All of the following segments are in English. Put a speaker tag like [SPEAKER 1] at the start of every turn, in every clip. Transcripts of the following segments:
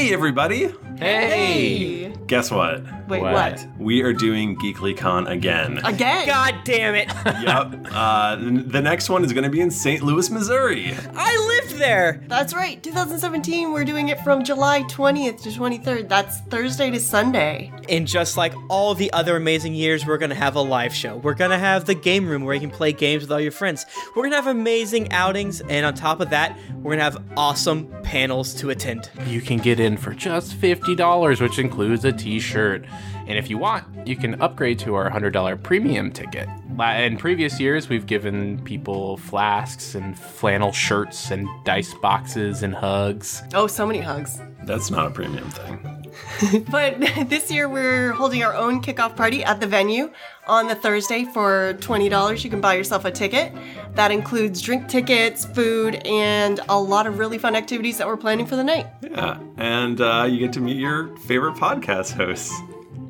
[SPEAKER 1] Hey, everybody!
[SPEAKER 2] Hey!
[SPEAKER 1] Guess what?
[SPEAKER 2] Wait,
[SPEAKER 3] What?
[SPEAKER 2] what?
[SPEAKER 1] We are doing GeeklyCon again.
[SPEAKER 2] Again?
[SPEAKER 3] God damn it!
[SPEAKER 1] yep. Uh, the next one is going to be in St. Louis, Missouri.
[SPEAKER 3] I lived there.
[SPEAKER 2] That's right. 2017, we're doing it from July 20th to 23rd. That's Thursday to Sunday.
[SPEAKER 3] And just like all the other amazing years, we're gonna have a live show. We're gonna have the game room where you can play games with all your friends. We're gonna have amazing outings, and on top of that, we're gonna have awesome panels to attend.
[SPEAKER 4] You can get in for just $50, which includes a t shirt. And if you want, you can upgrade to our $100 premium ticket. In previous years, we've given people flasks and flannel shirts and dice boxes and hugs.
[SPEAKER 2] Oh, so many hugs.
[SPEAKER 1] That's not a premium thing.
[SPEAKER 2] But this year we're holding our own kickoff party at the venue on the Thursday for $20. You can buy yourself a ticket. That includes drink tickets, food, and a lot of really fun activities that we're planning for the night.
[SPEAKER 1] Yeah. And uh, you get to meet your favorite podcast hosts.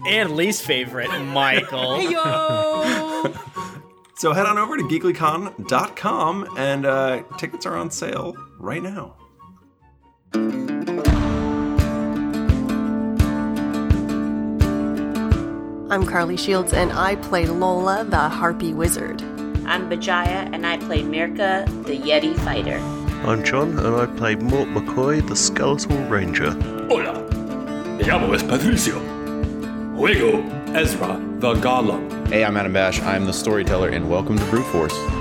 [SPEAKER 3] And least favorite, Michael.
[SPEAKER 2] Hey yo!
[SPEAKER 1] So head on over to geeklycon.com and uh, tickets are on sale right now.
[SPEAKER 2] I'm Carly Shields and I play Lola, the Harpy Wizard.
[SPEAKER 5] I'm Bajaya, and I play Mirka, the Yeti fighter.
[SPEAKER 6] I'm John, and I play Mort McCoy, the Skeletal Ranger.
[SPEAKER 7] Hola, me llamo es Patricio. Juego Ezra the Golem.
[SPEAKER 8] Hey, I'm Adam Bash. I'm the storyteller, and welcome to Brute Force.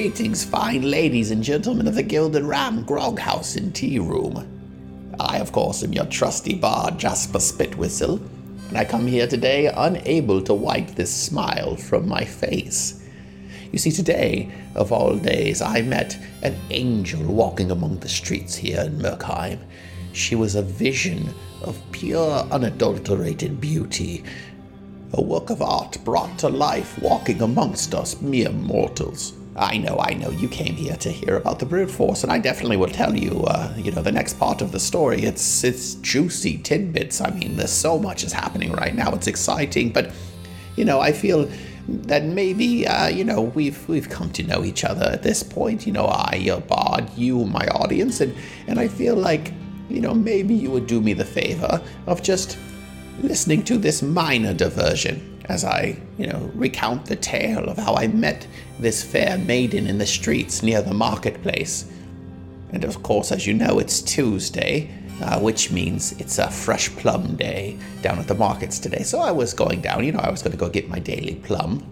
[SPEAKER 9] Greetings, fine ladies and gentlemen of the Gilded Ram Grog House and Tea Room. I, of course, am your trusty bard, Jasper Spitwhistle, and I come here today unable to wipe this smile from my face. You see, today, of all days, I met an angel walking among the streets here in Merkheim. She was a vision of pure, unadulterated beauty, a work of art brought to life walking amongst us mere mortals. I know, I know, you came here to hear about the brute force, and I definitely will tell you, uh, you know, the next part of the story. It's it's juicy tidbits. I mean, there's so much is happening right now. It's exciting, but you know, I feel that maybe uh, you know we've we've come to know each other at this point. You know, I, your bard, you, my audience, and and I feel like you know maybe you would do me the favor of just listening to this minor diversion as I, you know, recount the tale of how I met this fair maiden in the streets near the marketplace. And of course, as you know, it's Tuesday, uh, which means it's a fresh plum day down at the markets today. So I was going down, you know, I was going to go get my daily plum.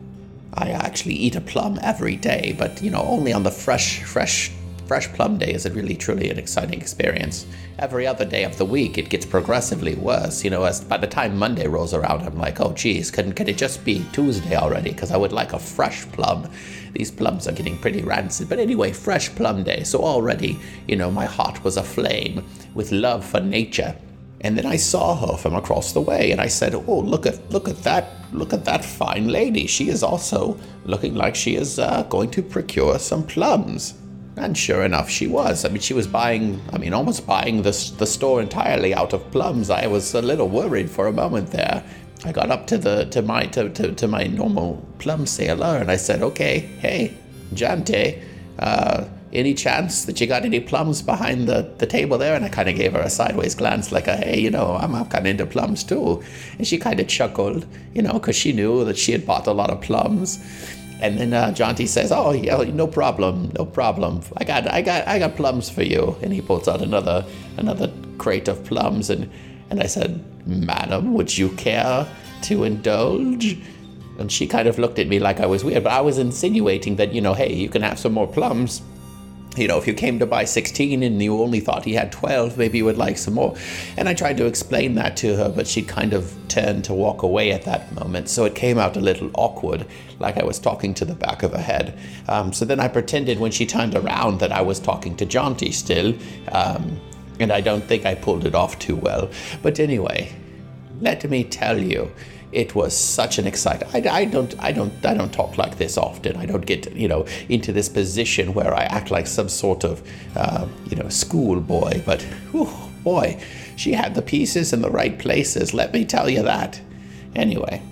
[SPEAKER 9] I actually eat a plum every day, but you know, only on the fresh, fresh, fresh plum day is a really truly an exciting experience. Every other day of the week, it gets progressively worse. You know, as by the time Monday rolls around, I'm like, oh, geez, can can it just be Tuesday already? Because I would like a fresh plum. These plums are getting pretty rancid. But anyway, fresh plum day. So already, you know, my heart was aflame with love for nature. And then I saw her from across the way, and I said, "Oh, look at look at that look at that fine lady. She is also looking like she is uh, going to procure some plums." And sure enough, she was. I mean, she was buying. I mean, almost buying the the store entirely out of plums. I was a little worried for a moment there. I got up to the to my to to, to my normal plum sailor, and I said, "Okay, hey, Jante, uh, any chance that you got any plums behind the, the table there? And I kind of gave her a sideways glance, like a, hey, you know, I'm, I'm kind of into plums too. And she kind of chuckled, you know, because she knew that she had bought a lot of plums. And then uh, Jonty says, "Oh yeah, no problem, no problem. I got, I got, I got plums for you." And he pulls out another, another crate of plums, and and I said, "Madam, would you care to indulge?" And she kind of looked at me like I was weird, but I was insinuating that you know, hey, you can have some more plums. You know, if you came to buy 16 and you only thought he had 12, maybe you would like some more. And I tried to explain that to her, but she kind of turned to walk away at that moment. So it came out a little awkward, like I was talking to the back of her head. Um, so then I pretended when she turned around that I was talking to Jaunty still. Um, and I don't think I pulled it off too well. But anyway, let me tell you, it was such an exciting. I, I don't, I don't, I don't talk like this often. I don't get, you know, into this position where I act like some sort of, uh, you know, schoolboy. But, whew, boy, she had the pieces in the right places. Let me tell you that. Anyway,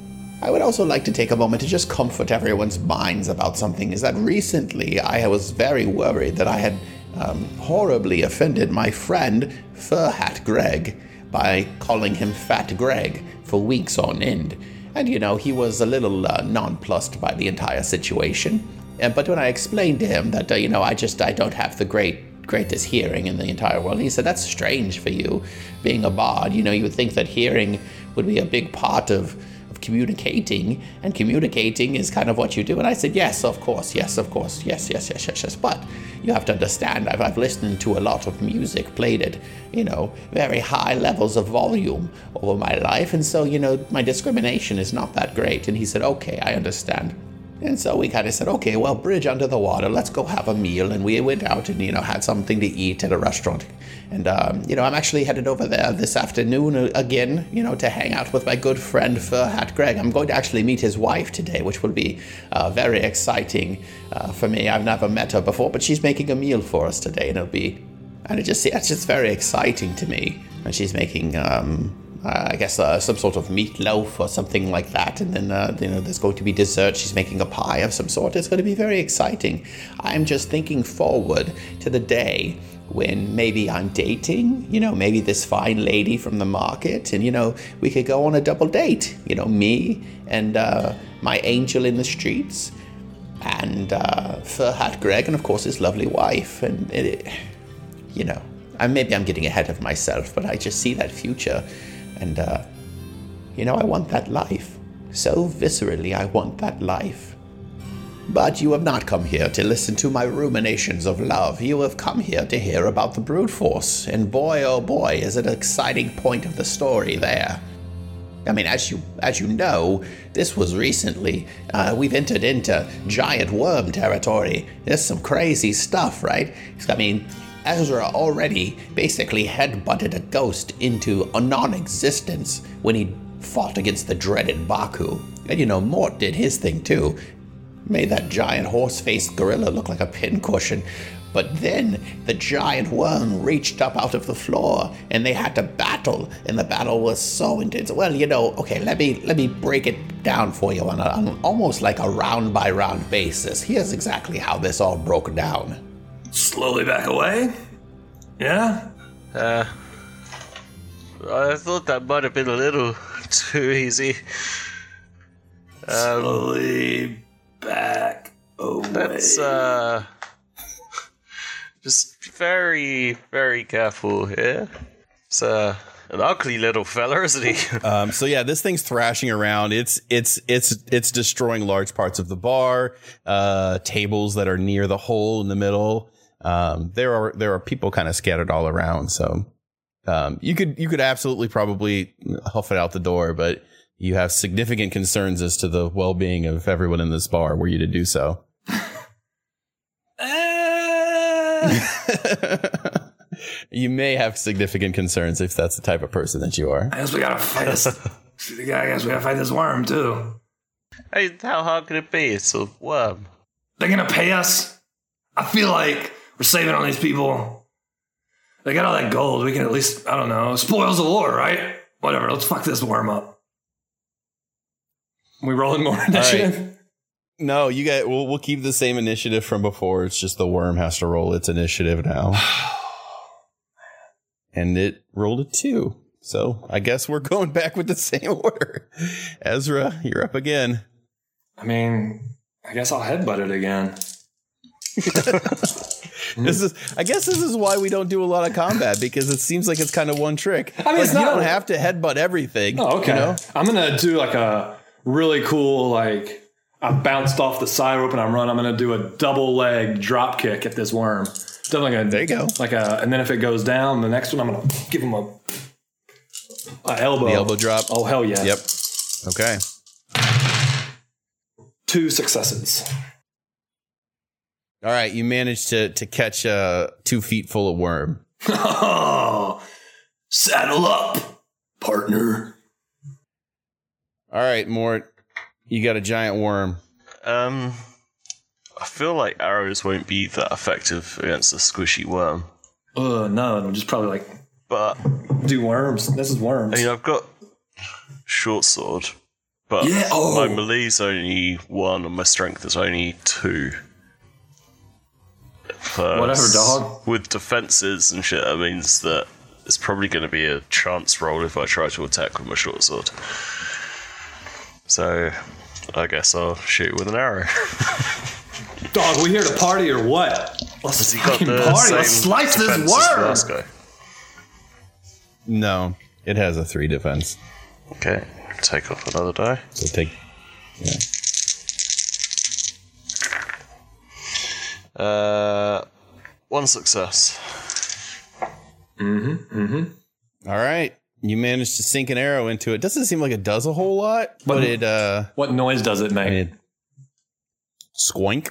[SPEAKER 9] I would also like to take a moment to just comfort everyone's minds about something. Is that recently I was very worried that I had um, horribly offended my friend Fur Hat Greg by calling him Fat Greg for weeks on end. And you know, he was a little uh, nonplussed by the entire situation. And, but when I explained to him that, uh, you know, I just I don't have the great greatest hearing in the entire world, he said, That's strange for you, being a bard. You know, you would think that hearing would be a big part of, of communicating, and communicating is kind of what you do. And I said, Yes, of course, yes, of course, yes, yes, yes, yes, yes. But you have to understand, I've, I've listened to a lot of music, played at, you know, very high levels of volume over my life. And so, you know, my discrimination is not that great. And he said, Okay, I understand. And so we kind of said, okay, well, bridge under the water, let's go have a meal. And we went out and, you know, had something to eat at a restaurant. And, um, you know, I'm actually headed over there this afternoon uh, again, you know, to hang out with my good friend Fur Hat Greg. I'm going to actually meet his wife today, which will be uh, very exciting uh, for me. I've never met her before, but she's making a meal for us today, and it'll be, and it just, it's just very exciting to me. And she's making, um, uh, I guess uh, some sort of meatloaf or something like that, and then uh, you know there's going to be dessert. She's making a pie of some sort. It's going to be very exciting. I'm just thinking forward to the day when maybe I'm dating, you know, maybe this fine lady from the market, and you know we could go on a double date. You know, me and uh, my angel in the streets, and uh, Fur Hat Greg, and of course his lovely wife, and it, you know. I, maybe I'm getting ahead of myself, but I just see that future and, uh, you know, I want that life. So viscerally, I want that life. But you have not come here to listen to my ruminations of love. You have come here to hear about the brute force. And boy, oh boy, is it an exciting point of the story there. I mean, as you as you know, this was recently. Uh, we've entered into giant worm territory. There's some crazy stuff, right? I mean, Ezra already basically headbutted a ghost into a non existence when he fought against the dreaded Baku. And you know, Mort did his thing too. Made that giant horse faced gorilla look like a pincushion. But then the giant worm reached up out of the floor and they had to battle, and the battle was so intense. Well, you know, okay, let me let me break it down for you on, a, on almost like a round by round basis. Here's exactly how this all broke down
[SPEAKER 7] slowly back away? Yeah?
[SPEAKER 6] Uh, I thought that might have been a little too easy.
[SPEAKER 7] Um, slowly back away.
[SPEAKER 6] That's, uh, just very, very careful here. It's, uh, an ugly little fella, isn't he?
[SPEAKER 8] um, so yeah, this thing's thrashing around. It's it's it's it's destroying large parts of the bar, uh, tables that are near the hole in the middle um, there are there are people kind of scattered all around. So um, you could you could absolutely probably huff it out the door, but you have significant concerns as to the well being of everyone in this bar. Were you to do so? you may have significant concerns if that's the type of person that you are.
[SPEAKER 7] I guess we gotta fight this. I guess we gotta fight this worm too.
[SPEAKER 6] Hey, how hard could it be? It's a worm.
[SPEAKER 7] They're gonna pay us. I feel like we're saving on these people. They got all that gold. We can at least, I don't know, spoils the war, right? Whatever. Let's fuck this worm up. We rolling more initiative? Right.
[SPEAKER 8] No, you get. We'll we'll keep the same initiative from before. It's just the worm has to roll its initiative now, and it rolled a two. So I guess we're going back with the same order. Ezra, you're up again.
[SPEAKER 7] I mean, I guess I'll headbutt it again.
[SPEAKER 8] this is I guess this is why we don't do a lot of combat because it seems like it's kind of one trick.
[SPEAKER 7] I mean,
[SPEAKER 8] like,
[SPEAKER 7] not,
[SPEAKER 8] you don't have to headbutt everything.
[SPEAKER 7] Oh, okay.
[SPEAKER 8] You know?
[SPEAKER 7] I'm gonna do like a really cool like I bounced off the side rope and I'm running. I'm gonna do a double leg drop kick at this worm. Definitely gonna
[SPEAKER 8] there you go.
[SPEAKER 7] Like a and then if it goes down, the next one I'm gonna give him a, a elbow.
[SPEAKER 8] The elbow drop.
[SPEAKER 7] Oh hell yeah.
[SPEAKER 8] Yep. Okay.
[SPEAKER 7] Two successes.
[SPEAKER 8] All right, you managed to to catch a two feet full of worm.
[SPEAKER 7] Saddle up, partner.
[SPEAKER 8] All right, Mort, you got a giant worm.
[SPEAKER 6] Um, I feel like arrows won't be that effective against a squishy worm.
[SPEAKER 7] Ugh, no, it'll just probably like
[SPEAKER 6] But
[SPEAKER 7] do worms. This is worms.
[SPEAKER 6] I mean, I've got short sword, but
[SPEAKER 7] Yeah, oh.
[SPEAKER 6] my melee's only one and my strength is only two. For
[SPEAKER 7] Whatever, dog.
[SPEAKER 6] With defenses and shit, that means that it's probably going to be a chance roll if I try to attack with my short sword. So, I guess I'll shoot with an arrow.
[SPEAKER 7] Dog, we here to party or what? Let's
[SPEAKER 6] Has he got
[SPEAKER 7] fucking
[SPEAKER 6] the
[SPEAKER 7] party. Let's
[SPEAKER 6] same
[SPEAKER 7] slice this
[SPEAKER 6] defense the
[SPEAKER 7] worm.
[SPEAKER 6] last guy?
[SPEAKER 8] No, it has a three defense.
[SPEAKER 6] Okay, take off another die.
[SPEAKER 8] So take. Yeah.
[SPEAKER 6] Uh, one success. Mm-hmm. Mm-hmm.
[SPEAKER 8] All right. You managed to sink an arrow into it. Doesn't seem like it does a whole lot, but
[SPEAKER 7] What-
[SPEAKER 8] it uh
[SPEAKER 7] What noise does it make?
[SPEAKER 8] it squink.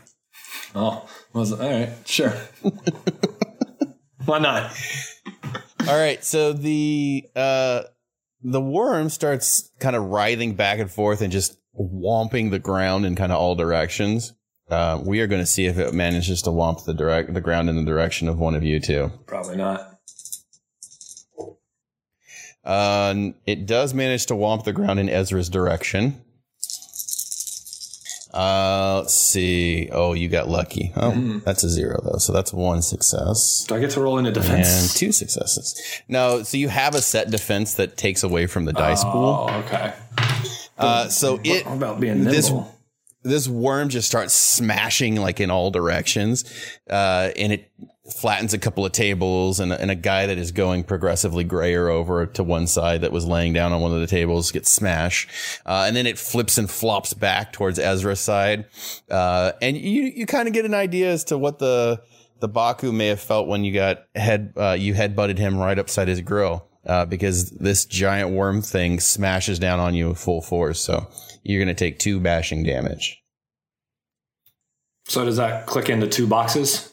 [SPEAKER 7] oh, was? All right, sure. Why not?
[SPEAKER 8] All right, so the uh the worm starts kind of writhing back and forth and just whomping the ground in kind of all directions. Uh, we are going to see if it manages to whomp the direct the ground in the direction of one of you two.
[SPEAKER 7] Probably not.
[SPEAKER 8] Uh, it does manage to whomp the ground in Ezra's direction. Uh, let's see. Oh, you got lucky. Oh, that's a zero though, so that's one success.
[SPEAKER 7] Do I get to roll in
[SPEAKER 8] a
[SPEAKER 7] defense?
[SPEAKER 8] And two successes. No, so you have a set defense that takes away from the dice pool.
[SPEAKER 7] Oh, okay.
[SPEAKER 8] Uh, so it
[SPEAKER 7] about being nimble?
[SPEAKER 8] this worm just starts smashing like in all directions, uh, and it flattens a couple of tables, and, and a guy that is going progressively grayer over to one side that was laying down on one of the tables gets smashed, uh, and then it flips and flops back towards Ezra's side, uh, and you you kind of get an idea as to what the the Baku may have felt when you got head uh, you head butted him right upside his grill. Uh, because this giant worm thing smashes down on you with full force, so you're going to take two bashing damage.
[SPEAKER 7] So does that click into two boxes?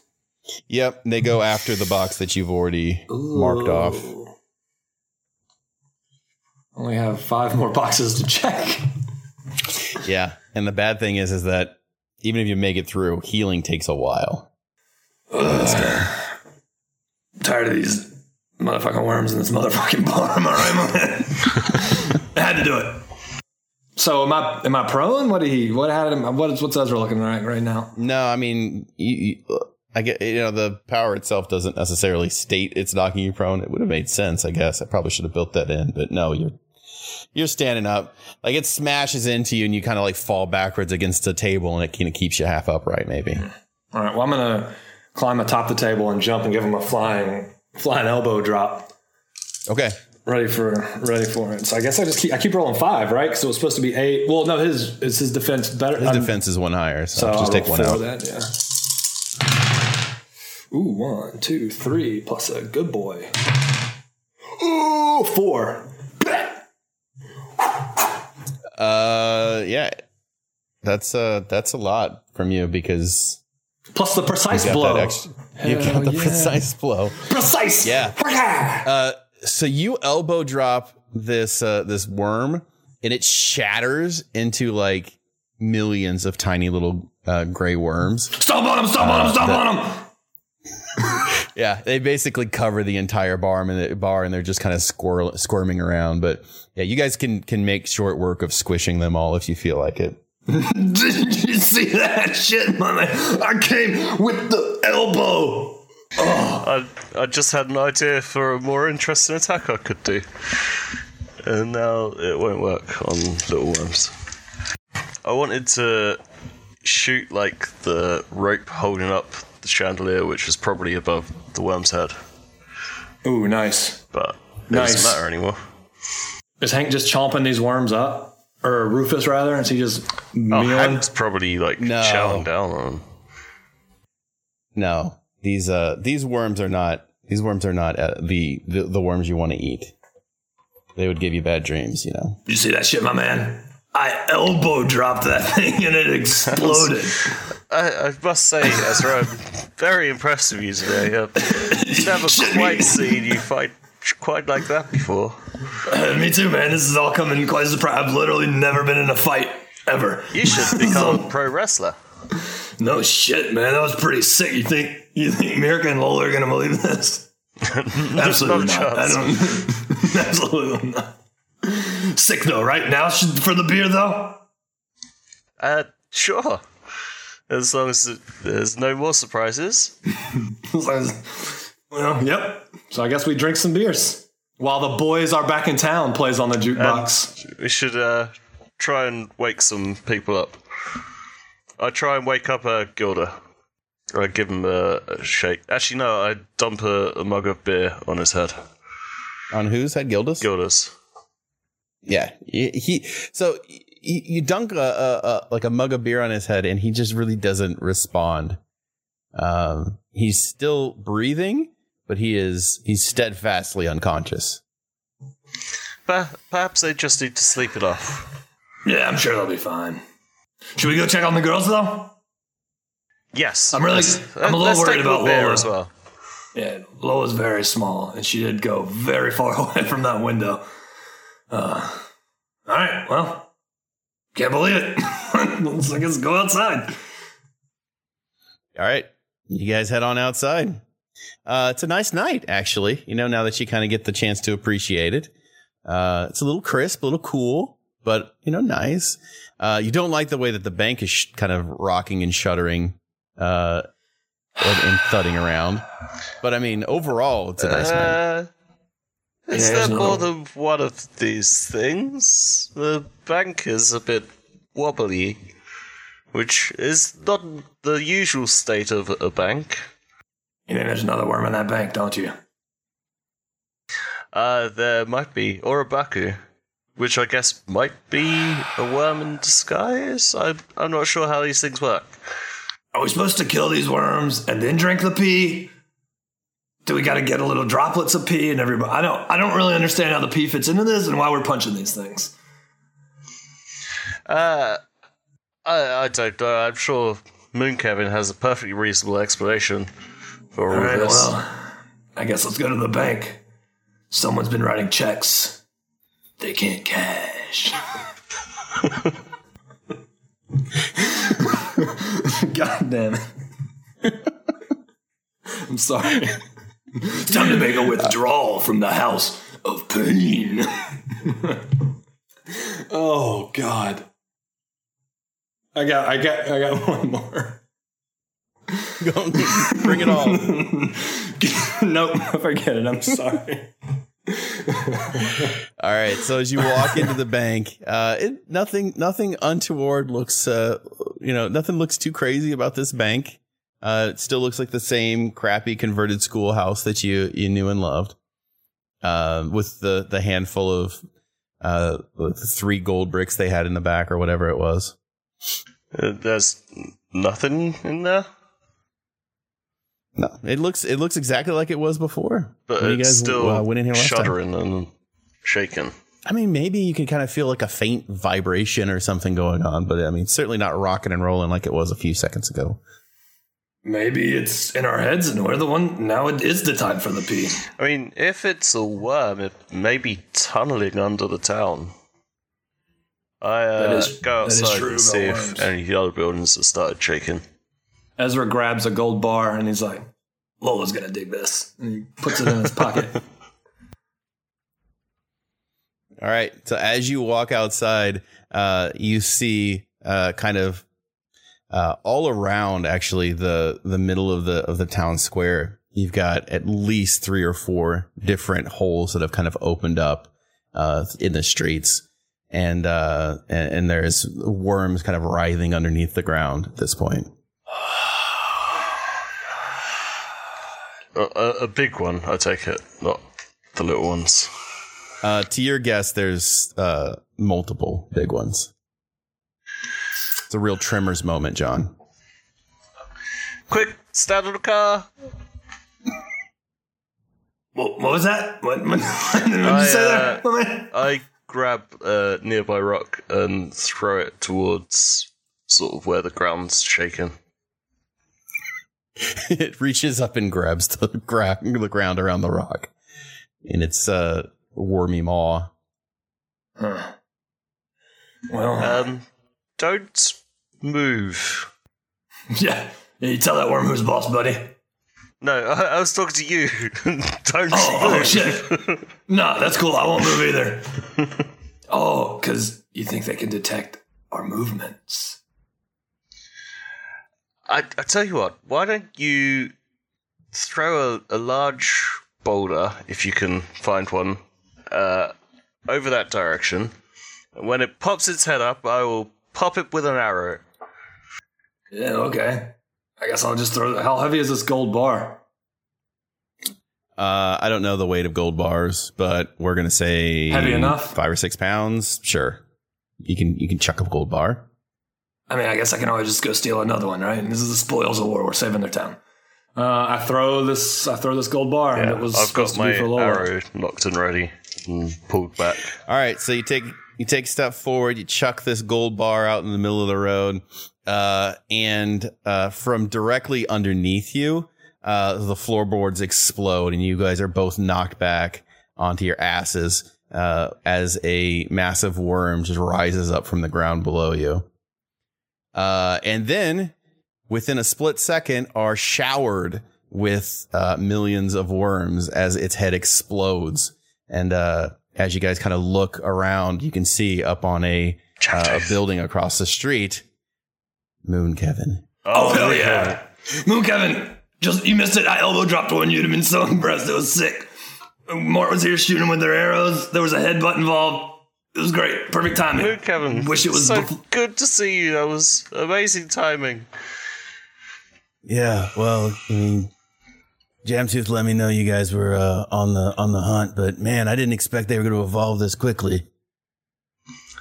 [SPEAKER 8] Yep, they go after the box that you've already marked off.
[SPEAKER 7] Only have five more boxes to check.
[SPEAKER 8] Yeah, and the bad thing is, is that even if you make it through, healing takes a while.
[SPEAKER 7] tired of these motherfucking worms in this motherfucking bar. Am I right. I had to do it. So am I? Am I prone? What did he? What had him? What is? What's Ezra looking right right now?
[SPEAKER 8] No, I mean, you, you, I get you know the power itself doesn't necessarily state it's knocking you prone. It would have made sense, I guess. I probably should have built that in, but no, you're you're standing up. Like it smashes into you, and you kind of like fall backwards against the table, and it kind of keeps you half upright, maybe.
[SPEAKER 7] All right. Well, I'm gonna climb atop the table and jump and give him a flying flying elbow drop.
[SPEAKER 8] Okay.
[SPEAKER 7] Ready for ready for it. So I guess I just keep I keep rolling five, right? Because it was supposed to be eight. Well, no, his is his defense better.
[SPEAKER 8] His
[SPEAKER 7] I'm-
[SPEAKER 8] defense is one higher, so,
[SPEAKER 7] So I'll
[SPEAKER 8] just take one out.
[SPEAKER 7] Then, yeah. Ooh, one, two, three, plus a good boy. Ooh, four.
[SPEAKER 8] Uh, yeah, that's uh that's a lot from you because
[SPEAKER 7] Plus the precise blow.
[SPEAKER 8] that extra. You got the
[SPEAKER 7] yeah.
[SPEAKER 8] precise blow.
[SPEAKER 7] Precise.
[SPEAKER 8] Yeah. Uh, so you elbow drop this uh, this worm, and it shatters into like millions of tiny little uh, gray worms.
[SPEAKER 7] Stomp on him! Stomp on! Stomp
[SPEAKER 8] Uh,
[SPEAKER 7] on him!
[SPEAKER 8] Yeah, they basically cover the entire bar and the bar, and they're just kind of squirrel, squirming around. But yeah, you guys can can make short work of squishing them all if you feel like it.
[SPEAKER 7] Did you see that shit, my man? I came with the elbow.
[SPEAKER 6] I, I just had an idea for a more interesting attack I could do. And now it won't work on little worms. I wanted to shoot like the rope holding up the chandelier, which was probably above the worm's head,
[SPEAKER 7] Ooh, nice.
[SPEAKER 6] but it
[SPEAKER 7] Nice.
[SPEAKER 6] doesn't matter anymore.
[SPEAKER 7] Is Hank just chomping these worms up, or Rufus rather? Is he just
[SPEAKER 6] Oh,
[SPEAKER 7] mealing?
[SPEAKER 6] Hank's probably like
[SPEAKER 8] No.
[SPEAKER 6] chowing down on them.
[SPEAKER 8] No, these uh these worms are not these worms are not uh, the, the the worms you want to eat. They would give you bad dreams, you know.
[SPEAKER 7] You see that shit, my man? I elbow dropped that thing and it exploded.
[SPEAKER 6] I, I must say, Ezra, I'm very impressed with you today. I've never quite seen you fight quite like that before.
[SPEAKER 7] Me too, man. This is all coming quite as a surprise. I've literally never been in a fight ever.
[SPEAKER 6] You should become a pro wrestler.
[SPEAKER 7] No shit, man. That was pretty sick. You think you think Mirka and Lola are gonna believe this? Absolutely
[SPEAKER 6] no
[SPEAKER 7] not. I don't. absolutely not. Sick though, right? Now for the beer though.
[SPEAKER 6] Uh, sure. As long as there's no more surprises.
[SPEAKER 7] well, yep. So I guess we drink some beers while the boys are back in town. Plays on the jukebox.
[SPEAKER 6] We should uh, try and wake some people up. I try and wake up uh, Gilda. I give him a, a shake. Actually, no, I dump a, a mug of beer on his head.
[SPEAKER 8] On whose head? Gilda's?
[SPEAKER 6] Gilda's.
[SPEAKER 8] Yeah, he, he so you, you dunk a, a, a like a mug of beer on his head, and he just really doesn't respond. Um, he's still breathing, but he is he's steadfastly unconscious.
[SPEAKER 6] Per- perhaps they just need to sleep it off.
[SPEAKER 7] Yeah, I'm sure they'll be fine. Should we go check on the girls though?
[SPEAKER 6] Yes.
[SPEAKER 7] I'm really.
[SPEAKER 6] Let's-
[SPEAKER 7] I'm a little worried about
[SPEAKER 6] the beer
[SPEAKER 7] Lola
[SPEAKER 6] as well.
[SPEAKER 7] Yeah, Lola's very small, and she did go very far away from that window. Uh, all right, well, can't believe it. Let's, I go outside.
[SPEAKER 8] All right, you guys head on outside. Uh, it's a nice night, actually. You know, now that you kind of get the chance to appreciate it, uh, it's a little crisp, a little cool, but you know, nice. Uh, you don't like the way that the bank is sh- kind of rocking and shuddering, uh, and, and thudding around. But I mean, overall, it's a nice night.
[SPEAKER 6] Uh, is
[SPEAKER 8] Yeah,
[SPEAKER 6] there more than one of these things? The bank is a bit wobbly, which is not the usual state of a bank.
[SPEAKER 7] You think there's another worm in that bank, don't you?
[SPEAKER 6] Uh, there might be, or a baku, which I guess might be a worm in disguise. I, I'm not sure how these things work.
[SPEAKER 7] Are we supposed to kill these worms and then drink the pee? Do we got to get a little droplets of pee and everybody? I don't. I don't really understand how the pee fits into this and why we're punching these things.
[SPEAKER 6] Uh, I, I don't know. I'm sure Moon Kevin has a perfectly reasonable explanation for all,
[SPEAKER 7] All right.
[SPEAKER 6] this.
[SPEAKER 7] Well, I guess let's go to the bank. Someone's been writing checks. They can't cash. God damn it. I'm sorry. It's time to make a withdrawal from the house of pain. oh God. I got I got I got one more.
[SPEAKER 8] Bring it on.
[SPEAKER 7] nope, forget it. I'm sorry.
[SPEAKER 8] All right. So as you walk into the bank, uh, it, nothing, nothing untoward looks, uh, you know, nothing looks too crazy about this bank. Uh, it still looks like the same crappy converted schoolhouse that you, you knew and loved. Uh, with the, the handful of, uh, three gold bricks they had in the back or whatever it was.
[SPEAKER 6] Uh, there's nothing in there,
[SPEAKER 8] No, it looks, it looks exactly like it was before.
[SPEAKER 6] but
[SPEAKER 8] when you guys,
[SPEAKER 6] still
[SPEAKER 8] uh, went in here last time.
[SPEAKER 6] shuddering and shaking.
[SPEAKER 8] I mean, maybe you can kind of feel like a faint vibration or something going on, but I mean, certainly not rocking and rolling like it was a few seconds ago.
[SPEAKER 7] Maybe it's in our heads and we're the one now it is the time for the pee.
[SPEAKER 6] I mean, if it's a worm, it may be tunneling under the town. I uh,
[SPEAKER 7] That is-
[SPEAKER 6] go
[SPEAKER 7] that is
[SPEAKER 6] outside
[SPEAKER 7] true
[SPEAKER 6] and
[SPEAKER 7] about
[SPEAKER 6] see if
[SPEAKER 7] worms.
[SPEAKER 6] any of the other buildings have started shaking.
[SPEAKER 7] Ezra grabs a gold bar and he's like, Lola's gonna dig this. And he puts it in his pocket.
[SPEAKER 8] All right. So as you walk outside, uh, you see uh, kind of uh, all around actually the the middle of the of the town square. You've got at least three or four different holes that have kind of opened up uh, in the streets, and, uh, and and there's worms kind of writhing underneath the ground at this point.
[SPEAKER 6] A, a, a big one, I take it, not the little ones.
[SPEAKER 8] Uh, to your guess, there's uh, multiple big ones. It's a real Tremors moment, John.
[SPEAKER 6] Quick, start on the car.
[SPEAKER 7] what, what was that? What, what, what did you
[SPEAKER 6] I,
[SPEAKER 7] say
[SPEAKER 6] uh,
[SPEAKER 7] there? my man?
[SPEAKER 6] I grab a nearby rock and throw it towards sort of where the ground's shaking.
[SPEAKER 8] it reaches up and grabs the, gra- the ground around the rock. in its uh, wormy maw.
[SPEAKER 7] Huh. Well,
[SPEAKER 6] Um, don't move.
[SPEAKER 7] yeah. yeah. You tell that worm who's boss, buddy.
[SPEAKER 6] No, I, I was talking to you. don't
[SPEAKER 7] Oh,
[SPEAKER 6] move.
[SPEAKER 7] oh shit. no, that's cool. I won't move either. oh, because you think they can detect our movements.
[SPEAKER 6] I, I tell you what, why don't you throw a, a large boulder, if you can find one, uh, over that direction. And when it pops its head up, I will pop it with an arrow.
[SPEAKER 7] Yeah, okay. I guess I'll just throw. How heavy is this gold bar?
[SPEAKER 8] Uh, I don't know the weight of gold bars, but we're gonna say
[SPEAKER 7] Heavy enough?
[SPEAKER 8] five or six pounds. Sure, you can you can chuck a gold bar.
[SPEAKER 7] I mean, I guess I can always just go steal another one, right? And This is the spoils of war. We're saving their town. Uh, I throw this. I throw this gold bar, and
[SPEAKER 6] Yeah,
[SPEAKER 7] it was
[SPEAKER 6] I've
[SPEAKER 7] supposed
[SPEAKER 6] got
[SPEAKER 7] to
[SPEAKER 6] my
[SPEAKER 7] be for Lola.
[SPEAKER 6] arrow locked and ready and pulled back.
[SPEAKER 8] All right, so you take you take a step forward, you chuck this gold bar out in the middle of the road, uh, and uh, from directly underneath you, uh, the floorboards explode, and you guys are both knocked back onto your asses uh, as a massive worm just rises up from the ground below you. Uh, and then, within a split second, are showered with uh, millions of worms as its head explodes. And uh, as you guys kind of look around, you can see up on a, uh, a building across the street, Moon Kevin.
[SPEAKER 7] Oh, hell yeah. Moon Kevin, just you missed it. I elbow dropped one. You'd have been so impressed. It was sick. Mort was here shooting with their arrows. There was a headbutt involved. It was great. Perfect timing.
[SPEAKER 6] Moon Kevin.
[SPEAKER 7] Wish it was
[SPEAKER 6] so
[SPEAKER 7] bef-
[SPEAKER 6] good to see you. That was amazing timing.
[SPEAKER 10] Yeah, well, I mean, Jamtooth let me know you guys were uh, on the on the hunt, but man, I didn't expect they were going to evolve this quickly.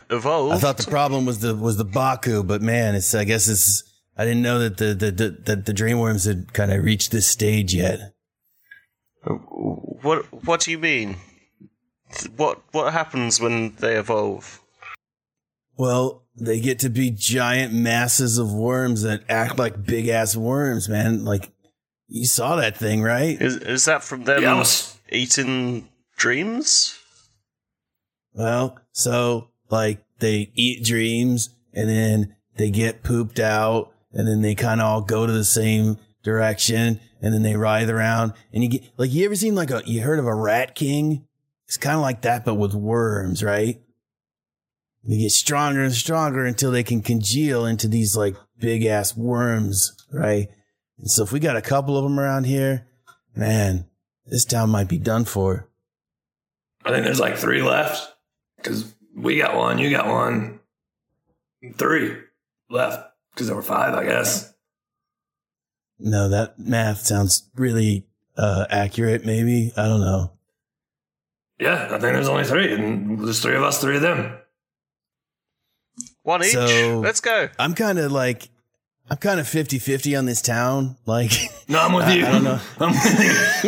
[SPEAKER 6] Evolved.
[SPEAKER 10] I thought the problem was the was the Baku, but man, it's I guess it's I didn't know that the the the, that the Dreamworms had kind of reached this stage yet.
[SPEAKER 6] What What do you mean? What What happens when they evolve?
[SPEAKER 10] Well, they get to be giant masses of worms that act like big ass worms, man. Like you saw that thing, right?
[SPEAKER 6] Is Is that from them
[SPEAKER 7] Yeah, was-
[SPEAKER 6] eating dreams?
[SPEAKER 10] Well, so like they eat dreams and then they get pooped out and then they kind of all go to the same direction and then they writhe around and you get like you ever seen like a you heard of a rat king? It's kind of like that but with worms, right? They get stronger and stronger until they can congeal into these like big ass worms, right? And so if we got a couple of them around here, man, this town might be done for.
[SPEAKER 7] I think there's like three left. Because we got one, you got one. Three left. Because there were five, I guess.
[SPEAKER 10] No, that math sounds really uh, accurate. Maybe I don't know.
[SPEAKER 7] Yeah, I think there's only three. And there's three of us, three of them.
[SPEAKER 6] One each.
[SPEAKER 10] So-
[SPEAKER 6] Let's go.
[SPEAKER 10] I'm kind of like, I'm kind of 50-50 on this town. Like,
[SPEAKER 7] No, I'm with
[SPEAKER 10] I-
[SPEAKER 7] you.
[SPEAKER 10] I don't know.
[SPEAKER 7] I'm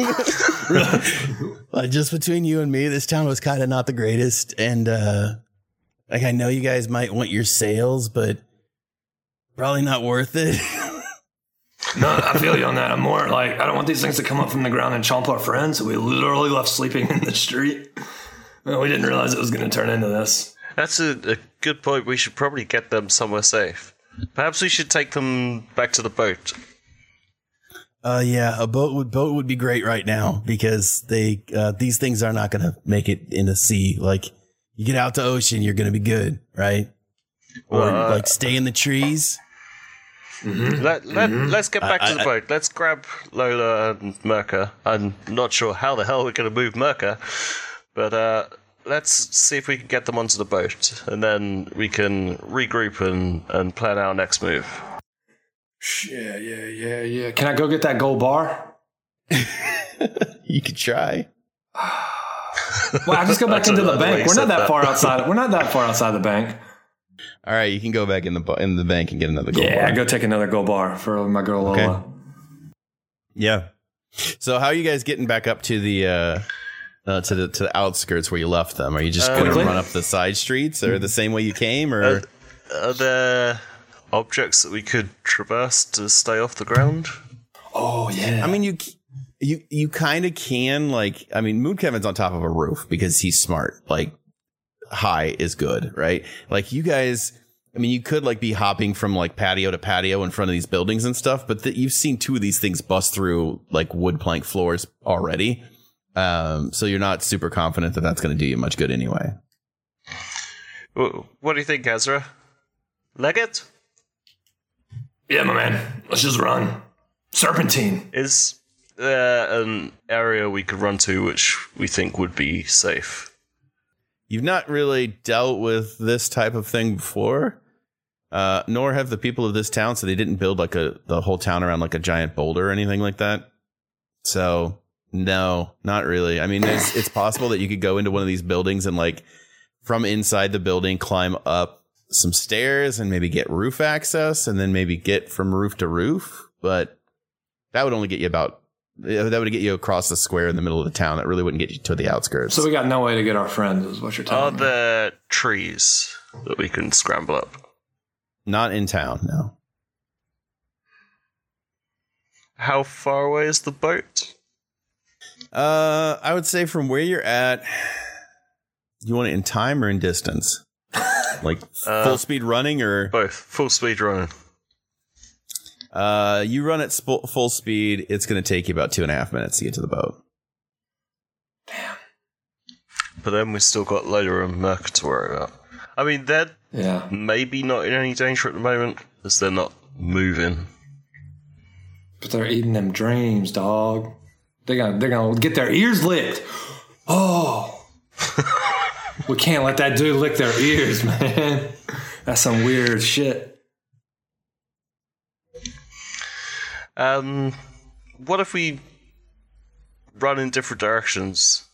[SPEAKER 7] with you.
[SPEAKER 10] like just between you and me, this town was kind of not the greatest. And uh, like, I know you guys might want your sales, but probably not worth it.
[SPEAKER 7] no, I feel you on that. I'm more like, I don't want these things to come up from the ground and chomp our friends. So we literally left sleeping in the street. Well, we didn't realize it was going to turn into this.
[SPEAKER 6] That's a, a good point. We should probably get them somewhere safe. Perhaps we should take them back to the boat.
[SPEAKER 10] Uh, yeah, a boat would boat would be great right now because they uh, these things are not gonna make it in the sea. Like you get out to ocean, you're gonna be good, right? Or
[SPEAKER 6] Uh,
[SPEAKER 10] like stay in the trees.
[SPEAKER 6] Let, let, Let's get back
[SPEAKER 10] I-
[SPEAKER 6] to the
[SPEAKER 10] I-
[SPEAKER 6] boat. Let's grab Lola and Mirka. I'm not sure how the hell we're going to move Mirka, but uh, let's see if we can get them onto the boat, and then we can regroup and, and plan our next move.
[SPEAKER 7] Yeah, yeah, yeah, yeah. Can I go get that gold bar?
[SPEAKER 8] You could try.
[SPEAKER 7] Well, I just go back into the bank. We're not that,
[SPEAKER 6] that.
[SPEAKER 7] far outside. We're not that far outside the bank.
[SPEAKER 8] All right, you can go back in the in the bank and get another gold
[SPEAKER 7] Yeah,
[SPEAKER 8] bar.
[SPEAKER 7] I go take another gold bar for my girl
[SPEAKER 8] Okay.
[SPEAKER 7] Lola.
[SPEAKER 8] Yeah. So how are you guys getting back up to the uh, uh to the to the outskirts where you left them? Are you just
[SPEAKER 6] Uh,
[SPEAKER 8] going to run up the side streets or the same way you came or
[SPEAKER 6] Uh, are there objects that we could traverse to stay off the ground?
[SPEAKER 7] Oh yeah.
[SPEAKER 8] I mean you You you kind of can like I mean Moon Kevin's on top of a roof because he's smart. Like high is good, right? Like you guys I mean you could like be hopping from like patio to patio in front of these buildings and stuff, but th- you've seen two of these things bust through like wood plank floors already. Um so you're not super confident that that's going to do you much good anyway.
[SPEAKER 6] What do you think, Ezra? Leg it?
[SPEAKER 7] Yeah, my man. Let's just run. Serpentine.
[SPEAKER 6] Is there an area we could run to which we think would be safe?
[SPEAKER 8] You've not really dealt with this type of thing before, uh, nor have the people of this town. So they didn't build like a the whole town around like a giant boulder or anything like that. So no, not really. I mean, it's, it's possible that you could go into one of these buildings and like from inside the building climb up some stairs and maybe get roof access and then maybe get from roof to roof. But that would only get you about that would get you across the square in the middle of the town. That really wouldn't get you to the outskirts.
[SPEAKER 7] So we got no way to get our friends, is what you're
[SPEAKER 6] Are
[SPEAKER 7] telling me.
[SPEAKER 6] there trees that we can scramble up?
[SPEAKER 8] Not in town, no.
[SPEAKER 6] How far away is the boat?
[SPEAKER 8] Uh, I would say from where you're at, you want it in time or in distance? Like
[SPEAKER 6] Uh,
[SPEAKER 8] full speed running or
[SPEAKER 6] both? Full speed running.
[SPEAKER 8] Uh, you run at sp- full speed. It's going to take you about two and a half minutes to get to the boat. Damn.
[SPEAKER 6] But then we've still got Lola and Merc to worry about. I mean, they're
[SPEAKER 7] Yeah.
[SPEAKER 6] maybe not in any danger at the moment because they're not moving.
[SPEAKER 7] But they're eating them dreams, dog. They're gonna they're gonna get their ears licked. Oh. we can't let that dude lick their ears, man. That's some weird shit.
[SPEAKER 6] Um, what if we run in different directions?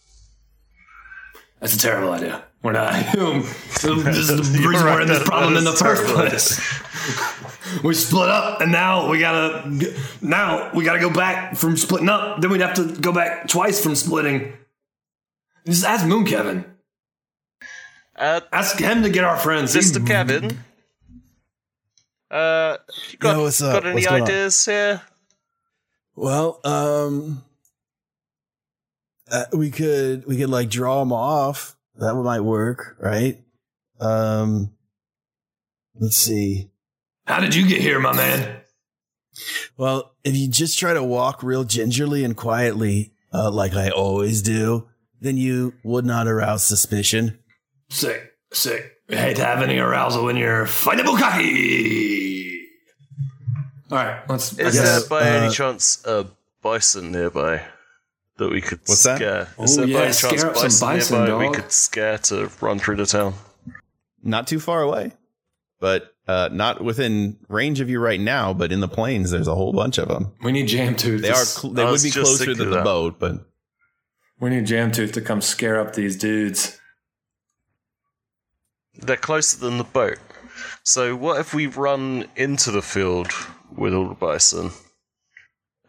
[SPEAKER 7] That's a terrible idea. We're not. this is the
[SPEAKER 6] You're
[SPEAKER 7] reason we're
[SPEAKER 6] right,
[SPEAKER 7] in this
[SPEAKER 6] that-
[SPEAKER 7] problem
[SPEAKER 6] that
[SPEAKER 7] in the first place. we split up, and now we gotta. Now we gotta go back from splitting up. Then we'd have to go back twice from splitting. Just ask Moon Kevin.
[SPEAKER 6] Uh,
[SPEAKER 7] ask him to get our friends.
[SPEAKER 6] Mr. Kevin. Uh, you got,
[SPEAKER 10] Yo, what's up?
[SPEAKER 6] got any
[SPEAKER 10] What's going on?
[SPEAKER 6] ideas here?
[SPEAKER 10] Well, um, uh, we could we could like draw them off. That might work, right? Um, let's see.
[SPEAKER 7] How did you get here, my man?
[SPEAKER 10] Well, if you just try to walk real gingerly and quietly, uh, like I always do, then you would not arouse suspicion.
[SPEAKER 7] Sick, sick. We hate to have any arousal when you're fighting a bukkake. All right, let's.
[SPEAKER 6] Is
[SPEAKER 7] guess-
[SPEAKER 6] there by any
[SPEAKER 7] uh,
[SPEAKER 6] chance a bison nearby that we could
[SPEAKER 8] What's
[SPEAKER 6] scare? Is
[SPEAKER 7] Oh,
[SPEAKER 6] there
[SPEAKER 7] yeah,
[SPEAKER 6] by any chance
[SPEAKER 7] scare up bison,
[SPEAKER 6] nearby we could scare to run through the town?
[SPEAKER 8] Not too far away, but uh, not within range of you right now. But in the plains, there's a whole bunch of them.
[SPEAKER 7] We need Jam Tooth.
[SPEAKER 8] They are. Cl- they would be closer
[SPEAKER 6] thinking
[SPEAKER 8] to the
[SPEAKER 6] that.
[SPEAKER 8] boat, but
[SPEAKER 7] We need Jam Tooth to come scare up these dudes.
[SPEAKER 6] They're closer than the boat. So what if we run into the field with all the bison,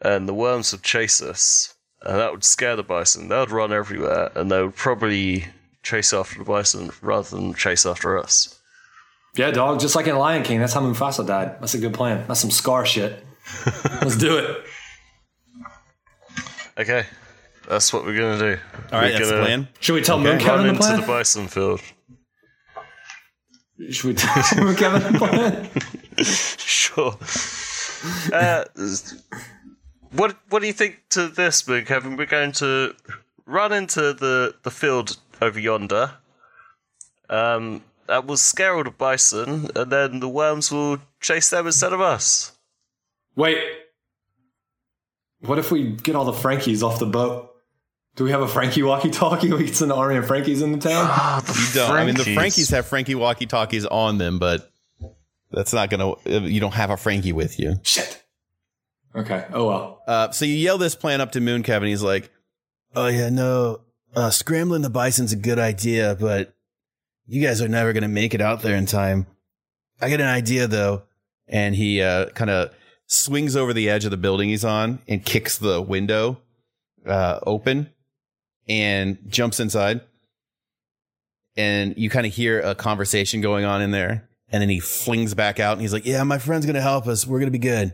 [SPEAKER 6] and the worms would chase us, and that would scare the bison. They would run everywhere, and they would probably chase after the bison rather than chase after us.
[SPEAKER 7] Yeah, dog. Just like in Lion King, that's how Mufasa died. That's a good plan. That's some Scar shit. Let's do it.
[SPEAKER 6] Okay, that's what we're gonna do.
[SPEAKER 8] all right,
[SPEAKER 6] We're
[SPEAKER 8] that's the
[SPEAKER 6] gonna
[SPEAKER 8] plan.
[SPEAKER 7] Should we tell
[SPEAKER 8] Okay.
[SPEAKER 7] Moon
[SPEAKER 6] Run
[SPEAKER 7] Kevin the
[SPEAKER 6] into the bison field.
[SPEAKER 7] Should we tell Moon Kevin the plan?
[SPEAKER 6] sure. Uh, what What do you think to this, Moon Kevin? We're going to run into the the field over yonder. Um, that will scare all the bison, and then the worms will chase them instead of us.
[SPEAKER 7] Wait. What if we get all the Frankies off the boat? Do we have a Frankie walkie-talkie? We can send an army of Frankies into town.
[SPEAKER 6] Ah, the
[SPEAKER 8] You don't. I mean, the
[SPEAKER 6] Frankies.
[SPEAKER 8] Frankies have Frankie walkie talkies on them, but that's not gonna. You don't have a Frankie with you.
[SPEAKER 7] Shit. Okay. Oh well.
[SPEAKER 8] Uh, so you yell this plan up to Moon Kevin. He's like,
[SPEAKER 10] Oh yeah, no. Uh, scrambling the bison's a good idea, but you guys are never gonna make it out there in time.
[SPEAKER 8] I get an idea though, and he uh, kind of swings over the edge of the building he's on and kicks the window uh, open and jumps inside. And you kind of hear a conversation going on in there. And then he flings back out and he's like,
[SPEAKER 10] Yeah, my friend's gonna help us. We're gonna be good.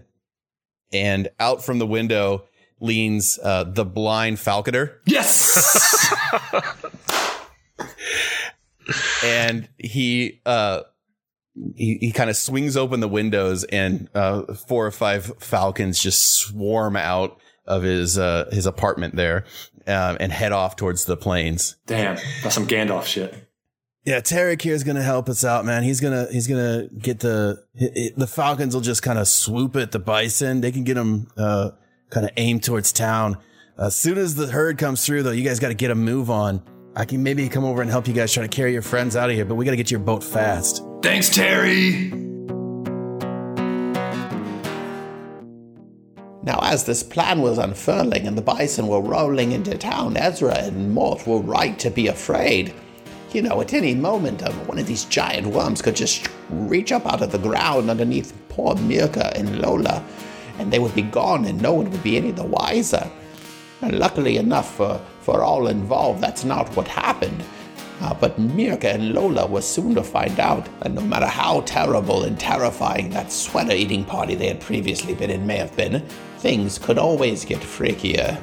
[SPEAKER 8] and out from the window, leans uh, the blind falconer.
[SPEAKER 7] Yes.
[SPEAKER 8] and he uh he, he kind of swings open the windows and uh four or five falcons just swarm out of his uh his apartment there um, and head off towards the plains
[SPEAKER 7] Damn, that's some Gandalf shit.
[SPEAKER 10] Yeah, Tarek here is gonna help us out, man. He's gonna he's gonna get the hi- hi- the Falcons will just kind of swoop at the bison. They can get them uh, kind of aimed towards town. As soon as the herd comes through, though, you guys got to get a move on. I can maybe come over and help you guys try to carry your friends out of here, but we got to get your boat fast.
[SPEAKER 7] Thanks, Terry.
[SPEAKER 9] Now, as this plan was unfurling and the bison were rolling into town, Ezra and Mort were right to be afraid. You know, at any moment, um, one of these giant worms could just reach up out of the ground underneath poor Mirka and Lola, and they would be gone and no one would be any the wiser. And luckily enough for, for all involved, that's not what happened. Uh, but Mirka and Lola were soon to find out, that no matter how terrible and terrifying that sweater eating party they had previously been in may have been, things could always get freakier.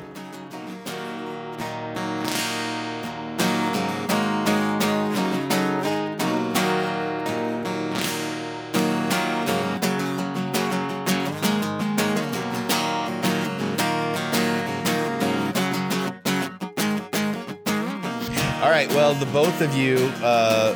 [SPEAKER 8] Both of you uh,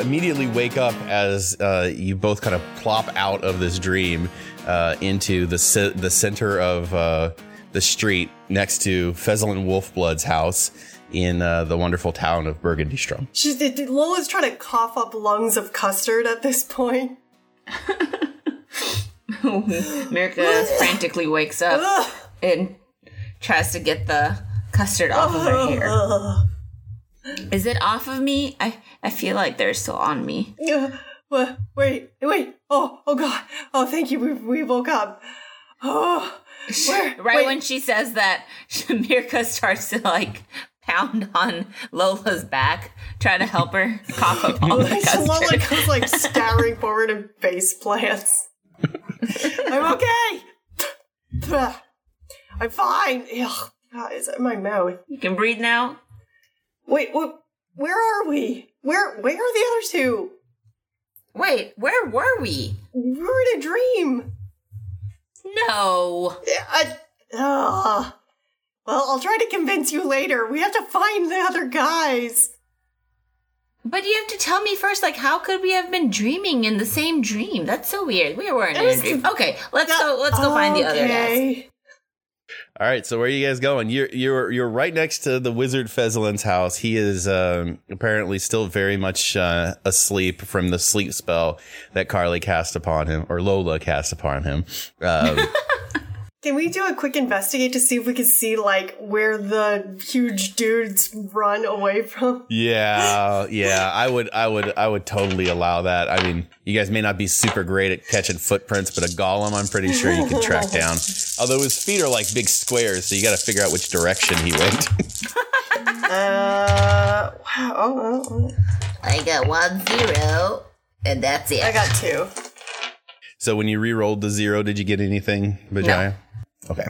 [SPEAKER 8] immediately wake up as uh, you both kind of plop out of this dream uh, into the ce- the center of uh, the street next to Fezzle and Wolfblood's house in uh, the wonderful town of Burgundy-Strom.
[SPEAKER 2] She's, did- did- Lola's trying to cough up lungs of custard at this point.
[SPEAKER 5] Mirka frantically wakes up and tries to get the custard off of her hair. Is it off of me? I, I feel like they're still on me.
[SPEAKER 2] Uh, wait, wait. Oh, oh God. Oh, thank you. We, we woke up. Oh, where?
[SPEAKER 5] Right
[SPEAKER 2] wait.
[SPEAKER 5] when she says that, Mirka starts to like pound on Lola's back, trying to help her cough up all the custard.
[SPEAKER 2] Lola goes like staggering forward and face plants. I'm okay. I'm fine. Ugh, God, it's in my mouth.
[SPEAKER 5] You can breathe now.
[SPEAKER 2] Wait, what? Where are we? Where? Where are the other two?
[SPEAKER 5] Wait, where were we?
[SPEAKER 2] We were in a dream.
[SPEAKER 5] No.
[SPEAKER 2] I, uh, well, I'll try to convince you later. We have to find the other guys.
[SPEAKER 5] But you have to tell me first, like, how could we have been dreaming in the same dream? That's so weird. We weren't in a dream. Okay, let's go. Let's go find the other guys.
[SPEAKER 8] All right, so where are you guys going? You're you're you're right next to the wizard Fezzelin's house. He is um, apparently still very much uh, asleep from the sleep spell that Carly cast upon him, or Lola cast upon him. Um,
[SPEAKER 2] Can we do a quick investigate to see if we can see like where the huge dudes run away from?
[SPEAKER 8] yeah, yeah, I would, I would, I would totally allow that. I mean, you guys may not be super great at catching footprints, but a golem, I'm pretty sure you can track down. Although his feet are like big squares, so you got to figure out which direction he went.
[SPEAKER 2] Uh, wow. Oh, oh,
[SPEAKER 5] I got one zero, and that's it.
[SPEAKER 2] oh. I got two.
[SPEAKER 8] So when you re-rolled the zero, did you get anything, Bajaya? Okay.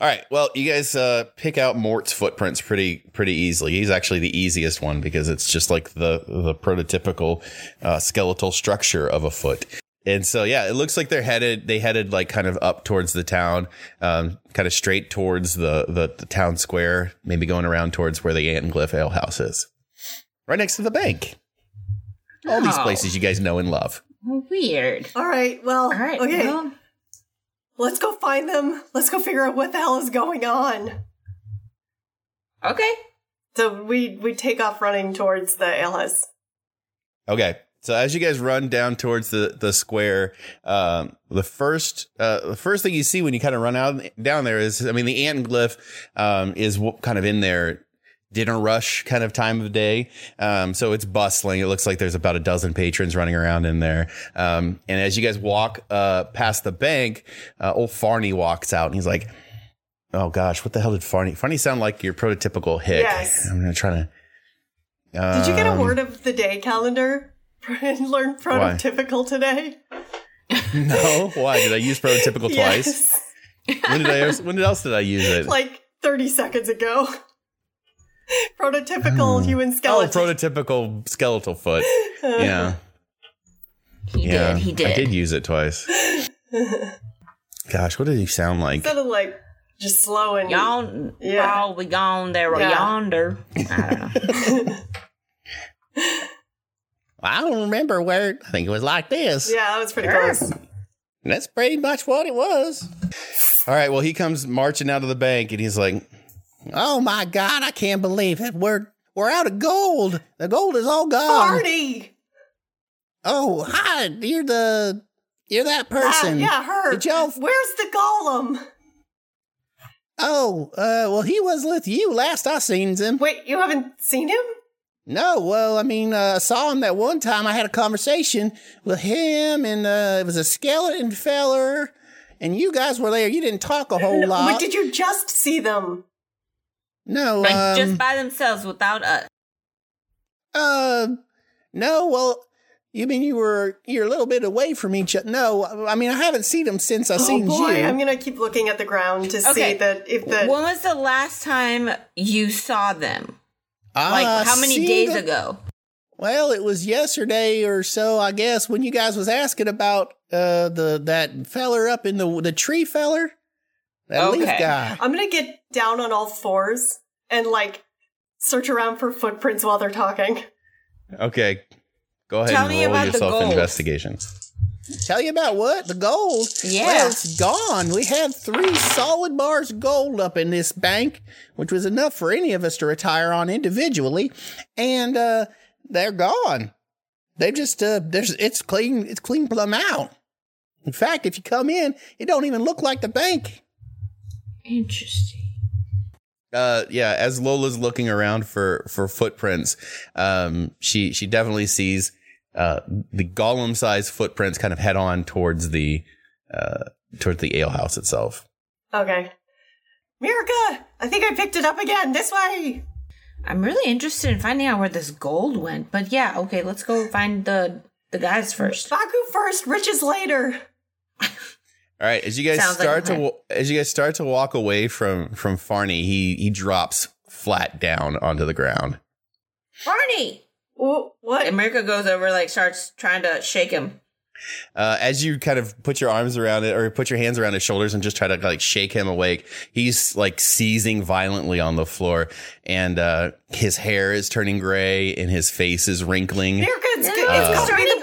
[SPEAKER 8] All right. Well, you guys uh, pick out Mort's footprints pretty pretty easily. He's actually the easiest one because it's just like the the prototypical uh, skeletal structure of a foot. And so yeah, it looks like they're headed they headed like kind of up towards the town, um, kind of straight towards the, the the town square, maybe going around towards where the Antglyph Ale House is, right next to the bank. All these
[SPEAKER 5] Oh.
[SPEAKER 8] places you guys know and love.
[SPEAKER 5] Weird.
[SPEAKER 2] All right. Well,
[SPEAKER 5] All right.
[SPEAKER 2] okay.
[SPEAKER 5] well,
[SPEAKER 2] Let's go find them. Let's go figure out what the hell is going on.
[SPEAKER 5] okay.
[SPEAKER 2] So we we take off running towards the alehouse.
[SPEAKER 8] Okay. So as you guys run down towards the the square, um, the first uh, the first thing you see when you kind of run out down there is, I mean, the Antglyph um, is w- kind of in there dinner rush kind of time of day. Um, so it's bustling. It looks like there's about a dozen patrons running around in there. Um, and as you guys walk uh, past the bank, uh, old Farney walks out and he's like, "Oh gosh, what the hell did Farney? Farney sound like your prototypical hick."
[SPEAKER 2] Yes.
[SPEAKER 8] I'm gonna try to.
[SPEAKER 2] Did you get a
[SPEAKER 8] Um,
[SPEAKER 2] word of the day calendar and learn prototypical today?
[SPEAKER 8] No. Why did I use prototypical twice?
[SPEAKER 2] Yes.
[SPEAKER 8] When did I? When else did I use it?
[SPEAKER 2] Like 30 seconds ago. Prototypical hmm. human
[SPEAKER 8] oh, prototypical skeletal foot. Yeah.
[SPEAKER 5] He
[SPEAKER 8] yeah.
[SPEAKER 5] did. He did.
[SPEAKER 8] I did use it twice. Gosh, what did he sound like?
[SPEAKER 2] Instead of like just slow and
[SPEAKER 5] Yon,
[SPEAKER 2] Yeah.
[SPEAKER 5] oh, we gone there or
[SPEAKER 2] Yeah.
[SPEAKER 5] yonder. I don't know.
[SPEAKER 9] I don't remember where. I think it was like this.
[SPEAKER 2] Yeah, that was pretty close.
[SPEAKER 9] That's pretty much what it was.
[SPEAKER 8] All right. Well, he comes marching out of the bank, and he's like,
[SPEAKER 9] Oh my God, I can't believe it. We're we're out of gold. The gold is all gone.
[SPEAKER 2] Party!
[SPEAKER 9] Oh, hi. You're the you're that person.
[SPEAKER 2] Ah, yeah, her.
[SPEAKER 9] Did y'all
[SPEAKER 2] Where's the golem?
[SPEAKER 9] Oh, uh, well, he was with you last I seen him.
[SPEAKER 2] Wait, you haven't seen him?
[SPEAKER 9] No, well, I mean, uh, I saw him that one time. I had a conversation with him, and uh, it was a skeleton feller, and you guys were there. You didn't talk a whole
[SPEAKER 2] No,
[SPEAKER 9] lot.
[SPEAKER 2] Wait, did you just see them?
[SPEAKER 9] No,
[SPEAKER 5] Like
[SPEAKER 9] um,
[SPEAKER 5] just by themselves without us.
[SPEAKER 9] uh, no. Well, you mean you were you're a little bit away from each other? No, I mean, I haven't seen them since I
[SPEAKER 2] Oh
[SPEAKER 9] seen
[SPEAKER 2] boy,
[SPEAKER 9] you.
[SPEAKER 2] I'm gonna keep looking at the ground to see that if the
[SPEAKER 5] When was the last time you saw them? Like how many days
[SPEAKER 9] them-
[SPEAKER 5] ago?
[SPEAKER 9] Well, it was yesterday or so, I guess, when you guys was asking about uh the that feller up in the the tree feller, that leaf
[SPEAKER 5] Okay.
[SPEAKER 9] guy.
[SPEAKER 2] I'm gonna get down on all fours and like search around for footprints while they're talking.
[SPEAKER 8] "Okay, go ahead
[SPEAKER 5] Tell
[SPEAKER 8] and
[SPEAKER 5] me
[SPEAKER 8] roll
[SPEAKER 5] about the
[SPEAKER 8] yourself
[SPEAKER 5] gold.
[SPEAKER 8] investigation."
[SPEAKER 9] Tell you about what? The gold?
[SPEAKER 5] Yeah.
[SPEAKER 9] Well, it's gone. We had three solid bars of gold up in this bank, which was enough for any of us to retire on individually, and uh they're gone. They just uh there's it's clean it's clean plumb out. In fact, if you come in, it don't even look like the bank.
[SPEAKER 5] Interesting.
[SPEAKER 8] Uh, yeah. As Lola's looking around for for footprints, um, she she definitely sees uh the golem sized footprints kind of head on towards the uh towards the alehouse itself.
[SPEAKER 2] Okay. Mirka, I think I picked it up again. This way.
[SPEAKER 5] I'm really interested in finding out where this gold went. But yeah, okay, let's go find the the guys first.
[SPEAKER 2] Baku first, riches later.
[SPEAKER 8] All right, as you guys
[SPEAKER 5] Sounds
[SPEAKER 8] start
[SPEAKER 5] a
[SPEAKER 8] to
[SPEAKER 5] plan.
[SPEAKER 8] as you guys start to walk away from from Farney, he he drops flat down onto the ground.
[SPEAKER 5] Farney!
[SPEAKER 2] Wh- What?
[SPEAKER 5] Mirka goes over, like, starts trying to shake him.
[SPEAKER 8] Uh, as you kind of put your arms around it or put your hands around his shoulders and just try to like shake him awake, he's like seizing violently on the floor, and uh, his hair is turning gray and his face is wrinkling.
[SPEAKER 2] Mirka, it's,
[SPEAKER 5] No,
[SPEAKER 8] Uh,
[SPEAKER 2] gotta
[SPEAKER 5] Starting
[SPEAKER 2] the Baku.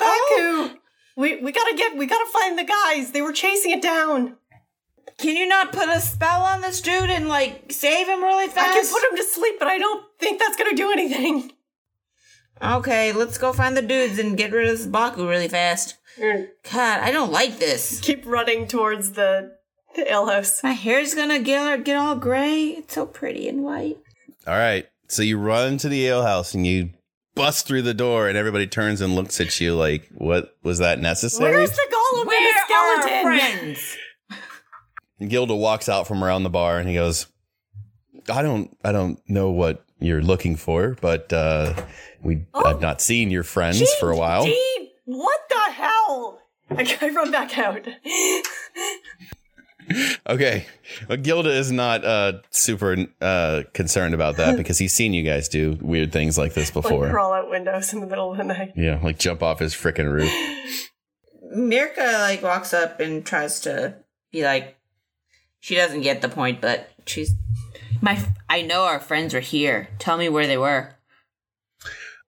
[SPEAKER 2] We we gotta get we gotta find the guys. They were chasing it down.
[SPEAKER 5] Can you not put a spell on this dude and, like, save him really fast?
[SPEAKER 2] I can put him to sleep, but I don't think that's gonna do anything.
[SPEAKER 5] Okay, let's go find the dudes and get rid of this Baku really fast. Mm. God, I don't like this.
[SPEAKER 2] Keep running towards the the alehouse.
[SPEAKER 5] My hair's gonna get, get all gray. It's so pretty and white.
[SPEAKER 8] All right, so you run to the alehouse and you bust through the door, and everybody turns and looks at you like, "What was that necessary?"
[SPEAKER 2] Where's the golem
[SPEAKER 5] Where
[SPEAKER 2] and the
[SPEAKER 5] are our
[SPEAKER 2] skeleton?
[SPEAKER 5] friends?
[SPEAKER 8] And Gilda walks out from around the bar and he goes, I don't I don't know what you're looking for, but uh we I've not seen your friends for a while.
[SPEAKER 2] Gee, what the hell? I, I run back out.
[SPEAKER 8] Okay. Well, Gilda is not uh super uh concerned about that because he's seen you guys do weird things like this
[SPEAKER 2] Like
[SPEAKER 8] before.
[SPEAKER 2] crawl out windows in the middle of the night.
[SPEAKER 8] yeah, like jump off his freaking roof.
[SPEAKER 5] Mirka like walks up and tries to be like, she doesn't get the point, but she's my. f- I know our friends were here. Tell me where they were.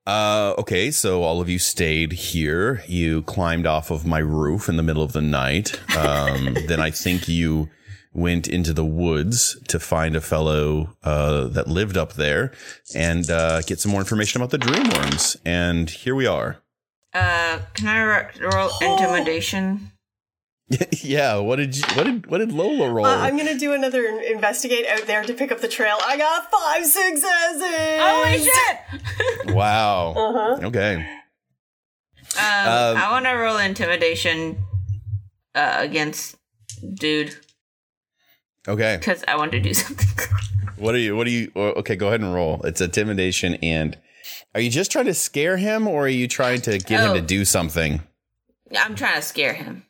[SPEAKER 8] Uh, okay, so all of you stayed here. You climbed off of my roof in the middle of the night. Um, then I think you went into the woods to find a fellow uh, that lived up there and uh, get some more information about the dreamworms. And here we are.
[SPEAKER 5] Uh, can I ro- roll intimidation?
[SPEAKER 8] yeah. What did you, what did what did Lola roll?
[SPEAKER 2] Uh, I'm gonna do another investigate out there to pick up the trail. I got five successes.
[SPEAKER 5] Holy shit!
[SPEAKER 8] wow.
[SPEAKER 2] Uh-huh.
[SPEAKER 8] Okay.
[SPEAKER 5] Um,
[SPEAKER 8] Um,
[SPEAKER 5] I want to roll intimidation uh, against dude
[SPEAKER 8] Okay.
[SPEAKER 5] because I want to do something.
[SPEAKER 8] What are you? What are you? oh, Okay, go ahead and roll. It's intimidation and. Are you just trying to scare him, or are you trying to get him
[SPEAKER 5] Oh.
[SPEAKER 8] to do something?
[SPEAKER 5] I'm trying to scare him.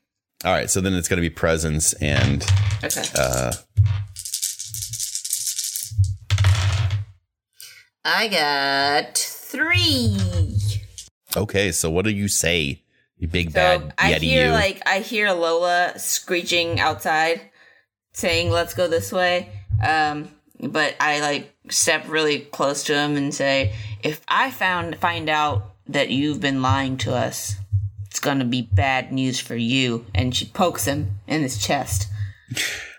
[SPEAKER 8] All right, so then it's going to be presence and
[SPEAKER 5] Okay.
[SPEAKER 8] uh,
[SPEAKER 5] I got three.
[SPEAKER 8] okay. So what do you say, you big
[SPEAKER 5] So
[SPEAKER 8] bad
[SPEAKER 5] I
[SPEAKER 8] yeti?
[SPEAKER 5] hear
[SPEAKER 8] you.
[SPEAKER 5] like I hear Lola screeching outside, saying "Let's go this way." Um, but I like step really close to him and say, "If I found find out that you've been lying to us, it's gonna be bad news for you." And she pokes him in his chest,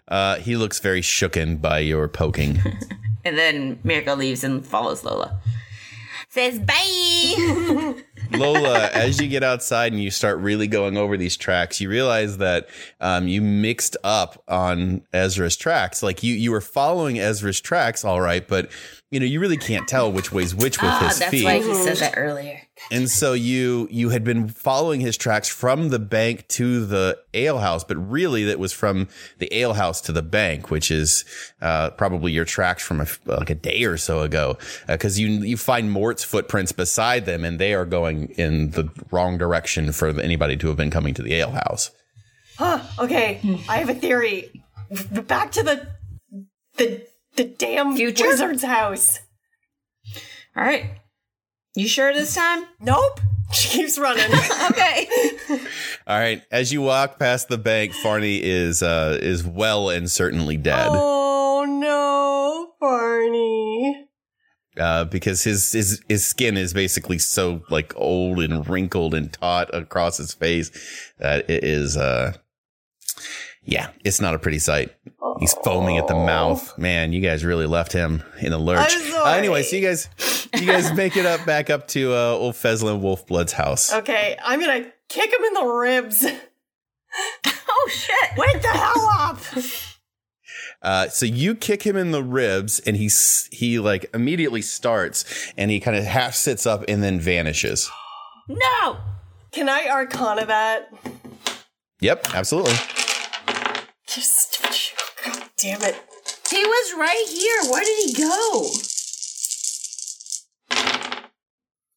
[SPEAKER 8] uh, he looks very shooken by your poking.
[SPEAKER 5] and then Mirka leaves and follows Lola. Says bye.
[SPEAKER 8] Lola, as you get outside and you start really going over these tracks, you realize that um, you mixed up on Ezra's tracks. Like you, you were following Ezra's tracks, all right, but you know you really can't tell which way's which with
[SPEAKER 5] ah,
[SPEAKER 8] his
[SPEAKER 5] that's
[SPEAKER 8] feet.
[SPEAKER 5] why he said that earlier.
[SPEAKER 8] And so you you had been following his tracks from the bank to the ale house, but really that was from the ale house to the bank, which is uh, probably your tracks from a, like a day or so ago, because you you find Mort's footprints beside them, and they are going in the wrong direction for anybody to have been coming to the ale house.
[SPEAKER 2] Huh, okay, I have a theory. Back to the the the damn
[SPEAKER 5] Future?
[SPEAKER 2] wizard's house.
[SPEAKER 5] All right, you sure this time?
[SPEAKER 2] Nope. She keeps running.
[SPEAKER 5] okay.
[SPEAKER 8] All right, as you walk past the bank, Farney is uh, is well and certainly dead.
[SPEAKER 2] oh no, Farney.
[SPEAKER 8] uh, because his his his skin is basically so like old and wrinkled and taut across his face that it is uh yeah, it's not a pretty sight. He's foaming at the mouth. Man, you guys really left him in the lurch. Uh, anyway, so you guys you guys make it up back up to uh, old Feslin Wolfblood's house.
[SPEAKER 2] Okay, I'm gonna kick him in the ribs.
[SPEAKER 5] Oh shit!
[SPEAKER 2] Wake the hell up!
[SPEAKER 8] Uh, so you kick him in the ribs, and he he like immediately starts, and he kind of half sits up and then vanishes.
[SPEAKER 5] No.
[SPEAKER 2] Can I arcana that?
[SPEAKER 8] Yep, absolutely.
[SPEAKER 2] Just God damn it.
[SPEAKER 5] He was right here. Where did he go?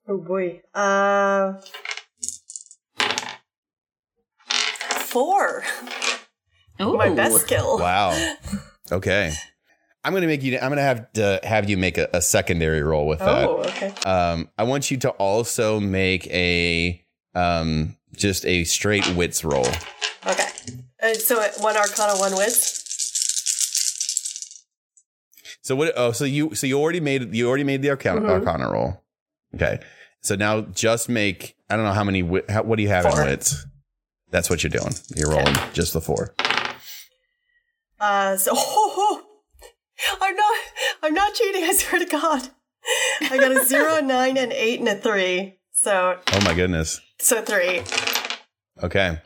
[SPEAKER 2] Oh boy. Uh four.
[SPEAKER 5] Ooh.
[SPEAKER 2] My best skill.
[SPEAKER 8] Wow. Okay. I'm gonna make you. I'm gonna have to have you make a, a secondary roll with that.
[SPEAKER 2] Oh, okay.
[SPEAKER 8] Um, I want you to also make a um just a straight wits roll.
[SPEAKER 2] Okay. Uh, so one arcana, one wits.
[SPEAKER 8] So what? Oh, so you so you already made you already made the arcana,
[SPEAKER 2] Mhm.
[SPEAKER 8] arcana roll. Okay. So now just make. I don't know how many. How, what do you have
[SPEAKER 2] Four.
[SPEAKER 8] in wits? That's what you're doing. You're rolling just the four.
[SPEAKER 2] Uh so I'm not I'm not cheating, I swear to God. I got a zero, nine, an eight, and a three. So
[SPEAKER 8] Oh my goodness.
[SPEAKER 2] so three.
[SPEAKER 8] Okay.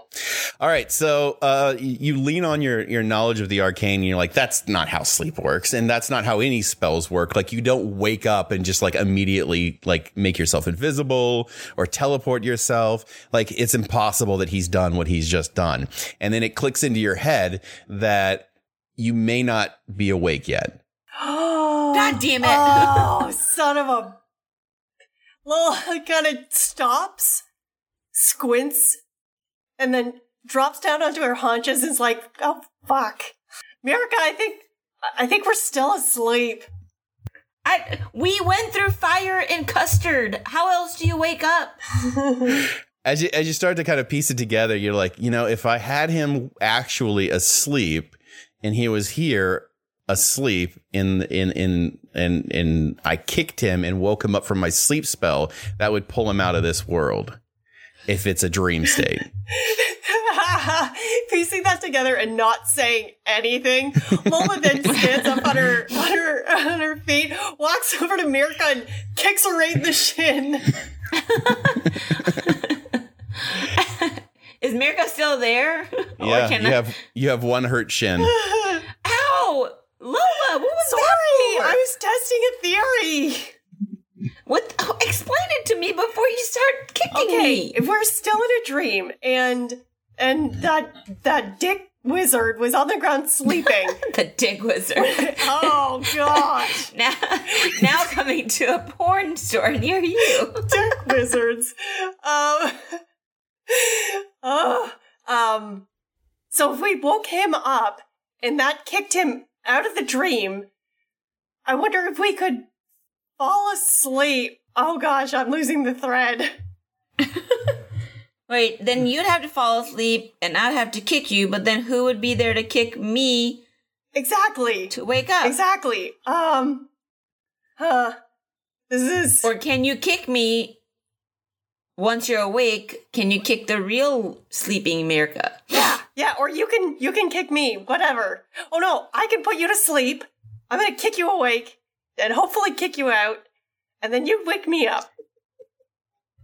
[SPEAKER 8] All right. So uh, you lean on your your knowledge of the arcane. And you're like, that's not how sleep works, and that's not how any spells work. Like you don't wake up and just like immediately like make yourself invisible or teleport yourself. Like it's impossible that he's done what he's just done, and then it clicks into your head that you may not be awake yet.
[SPEAKER 2] Oh, God
[SPEAKER 5] damn it.
[SPEAKER 2] Oh, son of a. Lola kind of stops, squints, and then drops down onto her haunches and is like, oh, fuck. Mirka, I think. I think we're still asleep.
[SPEAKER 5] I we went through fire and custard. How else do you wake up?
[SPEAKER 8] as you as you start to kind of piece it together, you're like, you know, if I had him actually asleep and he was here asleep in in in and and I kicked him and woke him up from my sleep spell, that would pull him out of this world. If it's a dream state.
[SPEAKER 2] Piecing that together and not saying anything, Lola then stands up on her on her on her feet, walks over to Mirka and kicks her right in the shin.
[SPEAKER 5] Is Mirka still there?
[SPEAKER 8] Yeah,
[SPEAKER 5] or can
[SPEAKER 8] you
[SPEAKER 5] I-
[SPEAKER 8] have you have one hurt shin.
[SPEAKER 5] Ow! Lola, what was
[SPEAKER 2] Sorry,
[SPEAKER 5] that for?
[SPEAKER 2] I was testing a theory.
[SPEAKER 5] What? oh, explain it to me before you start kicking
[SPEAKER 2] Okay,
[SPEAKER 5] me.
[SPEAKER 2] if we're still in a dream and and that that dick wizard was on the ground sleeping.
[SPEAKER 5] the dick wizard.
[SPEAKER 2] oh gosh.
[SPEAKER 5] now, now coming to a porn store near you.
[SPEAKER 2] dick wizards. Um, uh, um, So if we woke him up and that kicked him out of the dream, I wonder if we could fall asleep. Oh gosh, I'm losing the thread.
[SPEAKER 5] Wait, then you'd have to fall asleep and I'd have to kick you, but then who would be there to kick me
[SPEAKER 2] Exactly.
[SPEAKER 5] to wake up?
[SPEAKER 2] Exactly. Um. Huh. This is.
[SPEAKER 5] Or can you kick me once you're awake? Can you kick the real sleeping Mirka?
[SPEAKER 2] Yeah, yeah. Or you can you can kick me. Whatever. Oh no, I can put you to sleep. I'm gonna kick you awake, and hopefully kick you out, and then you wake me up.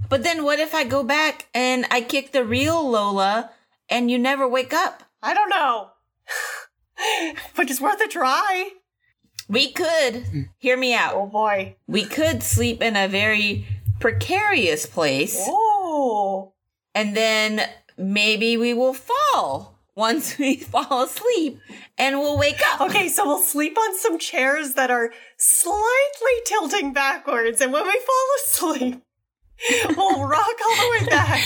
[SPEAKER 5] But then what if I go back and I kick the real Lola and you never wake up?
[SPEAKER 2] I don't know. but it's worth a try.
[SPEAKER 5] We could, hear me out.
[SPEAKER 2] Oh boy.
[SPEAKER 5] We could sleep in a very precarious place
[SPEAKER 2] Oh.
[SPEAKER 5] and then maybe we will fall once we fall asleep and we'll wake up.
[SPEAKER 2] Okay, so we'll sleep on some chairs that are slightly tilting backwards, and when we fall asleep, we'll rock all the way back.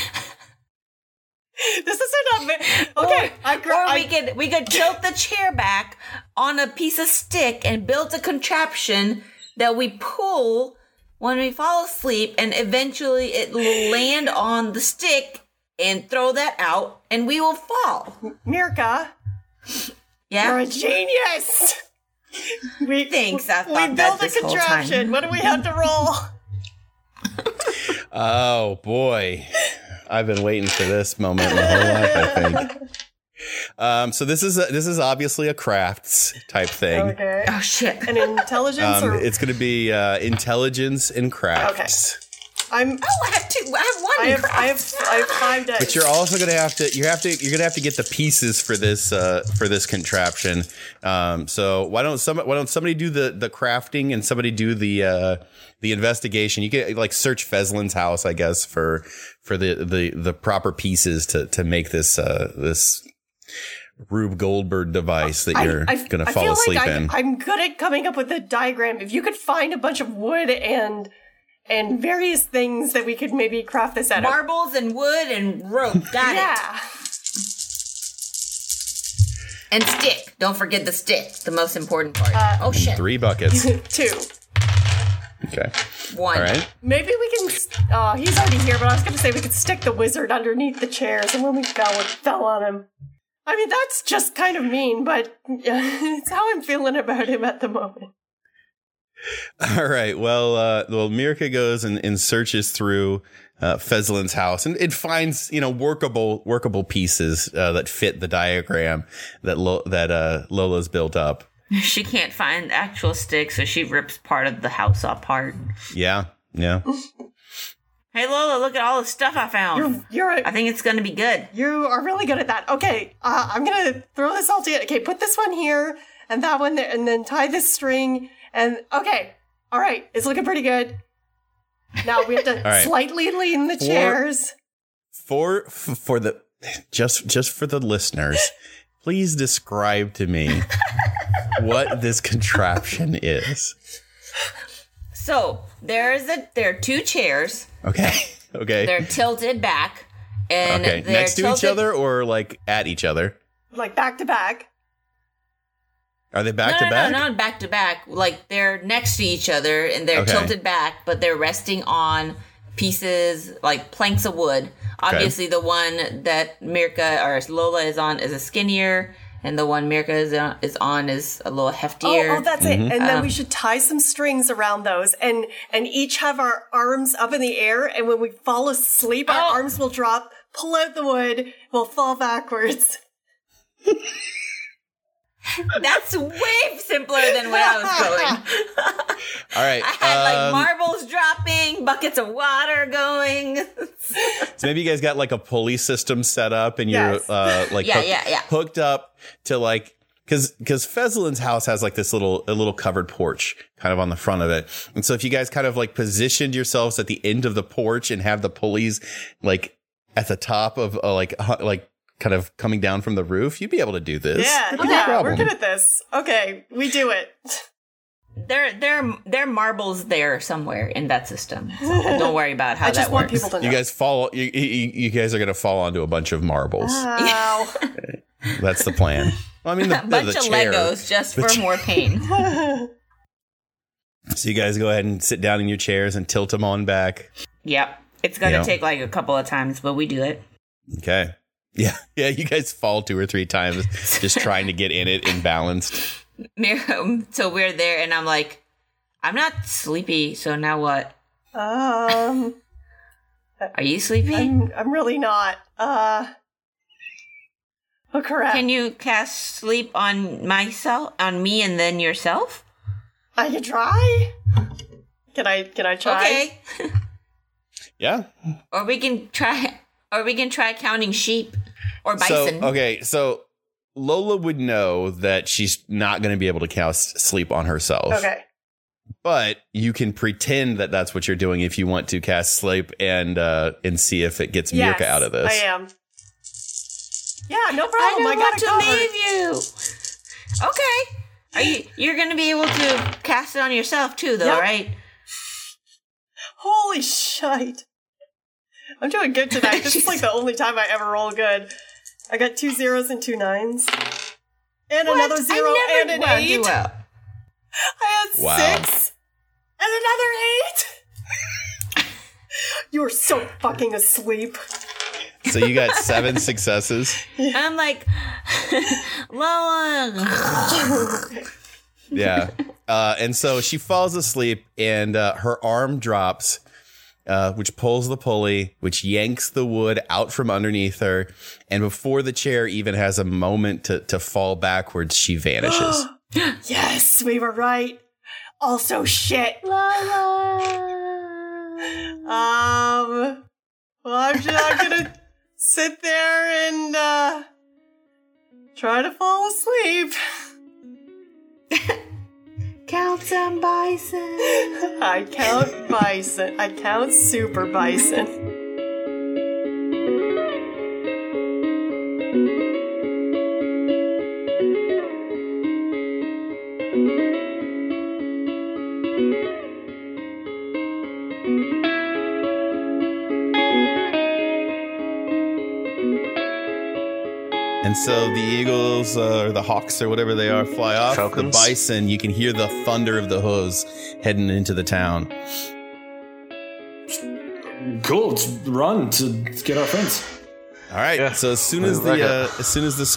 [SPEAKER 2] This is enough. Okay, I, gr-
[SPEAKER 5] Or
[SPEAKER 2] I
[SPEAKER 5] we could we could tilt the chair back on a piece of stick and build a contraption that we pull when we fall asleep, and eventually it will land on the stick and throw that out, and we will fall.
[SPEAKER 2] Mirka,
[SPEAKER 5] Yeah.
[SPEAKER 2] you're a genius. We
[SPEAKER 5] Thanks, I
[SPEAKER 2] we built a contraption. What do we have to roll?
[SPEAKER 8] Oh boy, I've been waiting for this moment my whole life. I think. Um, so this is a, this is obviously a crafts type thing.
[SPEAKER 2] Okay.
[SPEAKER 5] Oh shit.
[SPEAKER 2] An intelligence
[SPEAKER 8] Um,
[SPEAKER 2] or
[SPEAKER 8] it's going to be uh, intelligence and crafts.
[SPEAKER 2] I'm.
[SPEAKER 5] Oh, I have two. I have one.
[SPEAKER 2] I have, I have. I have five dice.
[SPEAKER 8] But you're also gonna have to you have to you're gonna have to get the pieces for this uh, for this contraption. Um, so why don't some why don't somebody do the the crafting and somebody do the uh, the investigation? You can like search Feslin's house, I guess, for for the the the proper pieces to to make this uh, this Rube Goldberg device that you're
[SPEAKER 2] I,
[SPEAKER 8] gonna
[SPEAKER 2] I
[SPEAKER 8] fall
[SPEAKER 2] feel
[SPEAKER 8] asleep
[SPEAKER 2] like I,
[SPEAKER 8] in.
[SPEAKER 2] I'm good at coming up with a diagram. If you could find a bunch of wood and and various things that we could maybe craft this out of.
[SPEAKER 5] Marbles and wood and rope. Got it.
[SPEAKER 2] yeah.
[SPEAKER 5] And stick. Don't forget the stick. The most important part. Uh, oh shit.
[SPEAKER 8] Three buckets.
[SPEAKER 2] Two.
[SPEAKER 8] Okay.
[SPEAKER 5] One.
[SPEAKER 8] All right.
[SPEAKER 2] Maybe we can. Oh, he's already here, but I was going to say we could stick the wizard underneath the chairs, and when we fell, it fell on him. I mean, that's just kind of mean, but it's how I'm feeling about him at the moment.
[SPEAKER 8] All right. Well, uh, well, Mirka goes and, and searches through uh, Feslin's house, and it finds you know workable workable pieces uh, that fit the diagram that Lo- that uh, Lola's built up.
[SPEAKER 5] She can't find actual sticks, so she rips part of the house apart.
[SPEAKER 8] Yeah, yeah.
[SPEAKER 5] Hey Lola, look at all the stuff I found.
[SPEAKER 2] You're, you're a,
[SPEAKER 5] I think it's gonna be good.
[SPEAKER 2] You are really good at that. Okay, uh, I'm gonna throw this all together. Okay, put this one here and that one there, and then tie this string. And okay, all right, it's looking pretty good. Now we have to
[SPEAKER 8] right.
[SPEAKER 2] slightly lean the
[SPEAKER 8] Four-
[SPEAKER 2] chairs.
[SPEAKER 8] For for the just just for the listeners, please describe to me what this contraption is.
[SPEAKER 5] So there's a there are two chairs.
[SPEAKER 8] Okay. Okay.
[SPEAKER 5] They're tilted back, and
[SPEAKER 8] okay. Next to each other or like at each other?
[SPEAKER 2] Like back to back.
[SPEAKER 8] Are they back
[SPEAKER 5] no,
[SPEAKER 8] to
[SPEAKER 5] no,
[SPEAKER 8] back?
[SPEAKER 5] No, not back to back. Like they're next to each other and they're
[SPEAKER 8] Okay.
[SPEAKER 5] tilted back, but they're resting on pieces like planks of wood. Obviously, the one that Mirka or Lola is on is a skinnier, and the one Mirka is on is, on is a little
[SPEAKER 2] Oh,
[SPEAKER 5] heftier.
[SPEAKER 2] oh, that's
[SPEAKER 8] Mm-hmm.
[SPEAKER 2] it. And then we
[SPEAKER 5] Um,
[SPEAKER 2] should tie some strings around those, and and each have our arms up in the air. And when we fall asleep, our
[SPEAKER 5] Oh.
[SPEAKER 2] arms will drop, pull out the wood, we'll fall backwards.
[SPEAKER 5] That's way simpler than what I was going.
[SPEAKER 8] All right.
[SPEAKER 5] I had like
[SPEAKER 8] um,
[SPEAKER 5] marbles dropping, buckets of water going.
[SPEAKER 8] So maybe you guys got like a pulley system set up and you're
[SPEAKER 2] Yes.
[SPEAKER 8] uh, like
[SPEAKER 5] Yeah,
[SPEAKER 8] hooked,
[SPEAKER 5] yeah, yeah.
[SPEAKER 8] hooked up to like because because Feslin's house has like this little a little covered porch kind of on the front of it, and so if you guys kind of like positioned yourselves at the end of the porch and have the pulleys like at the top of uh, like hu- like kind of coming down from the roof, you'd be able to do this.
[SPEAKER 2] Yeah,
[SPEAKER 8] That'd be no
[SPEAKER 2] yeah, we're good at this. Okay, we do it.
[SPEAKER 5] There, there, there are marbles there somewhere in that system. So don't worry about how
[SPEAKER 2] I just
[SPEAKER 5] that
[SPEAKER 2] want
[SPEAKER 5] works.
[SPEAKER 2] people to know.
[SPEAKER 8] You guys fall. You, you, you guys are gonna fall onto a bunch of marbles.
[SPEAKER 2] Ow.
[SPEAKER 8] That's the plan. Well, I mean, the,
[SPEAKER 5] A bunch
[SPEAKER 8] the
[SPEAKER 5] of
[SPEAKER 8] chair.
[SPEAKER 5] Legos just
[SPEAKER 8] The
[SPEAKER 5] for
[SPEAKER 8] chair.
[SPEAKER 5] more pain.
[SPEAKER 8] So you guys go ahead and sit down in your chairs and tilt them on back.
[SPEAKER 5] yep. It's gonna
[SPEAKER 8] Yeah.
[SPEAKER 5] take like a couple of times, but we do it.
[SPEAKER 8] Okay. Yeah, yeah. You guys fall two or three times just trying to get in it and balanced.
[SPEAKER 5] Miriam, so we're there, and I'm like, I'm not sleepy, so now what?
[SPEAKER 2] Um,
[SPEAKER 5] Are you sleepy?
[SPEAKER 2] I'm, I'm really not. Uh, oh crap!
[SPEAKER 5] Can you cast sleep on myself, on me, and then yourself?
[SPEAKER 2] I can try. Can I? Can I try?
[SPEAKER 5] Okay.
[SPEAKER 8] Yeah.
[SPEAKER 5] Or we can try, or we can try counting sheep or bison.
[SPEAKER 8] So okay, so Lola would know that she's not going to be able to cast sleep on herself.
[SPEAKER 2] Okay.
[SPEAKER 8] But you can pretend that that's what you're doing if you want to cast sleep and uh and see if it gets Mirka out of this.
[SPEAKER 2] I am. Yeah, no problem.
[SPEAKER 5] don't
[SPEAKER 2] I, got
[SPEAKER 5] to
[SPEAKER 2] it
[SPEAKER 5] leave you. Okay. Are you? You're gonna be able to cast it on yourself too, though,
[SPEAKER 2] Yep.
[SPEAKER 5] right?
[SPEAKER 2] Holy shite! I'm doing good tonight. This is like the only time I ever roll good. I got two zeros and two nines, and
[SPEAKER 5] What?
[SPEAKER 2] another
[SPEAKER 5] I
[SPEAKER 2] zero
[SPEAKER 5] never
[SPEAKER 2] and an eight.
[SPEAKER 5] you up.
[SPEAKER 2] I had
[SPEAKER 8] Wow.
[SPEAKER 2] six and another eight. You're so fucking asleep.
[SPEAKER 8] So you got seven successes.
[SPEAKER 5] I'm like, Lola.
[SPEAKER 8] Yeah. Uh, and so she falls asleep and uh, her arm drops, uh, which pulls the pulley, which yanks the wood out from underneath her. And before the chair even has a moment to, to fall backwards, she vanishes.
[SPEAKER 2] yes, we were right. Also, shit. Um, well, I'm, just, I'm gonna sit there and uh, try to fall asleep.
[SPEAKER 5] I count some bison.
[SPEAKER 2] I count bison. I count super bison.
[SPEAKER 8] And so the eagles uh, or the hawks or whatever they are fly off.
[SPEAKER 6] Falcons.
[SPEAKER 8] The bison, you can hear the thunder of the hooves heading into the town.
[SPEAKER 7] Cool. Let's run to get our friends.
[SPEAKER 8] All right.
[SPEAKER 6] Yeah.
[SPEAKER 8] So as soon as the uh, as soon as this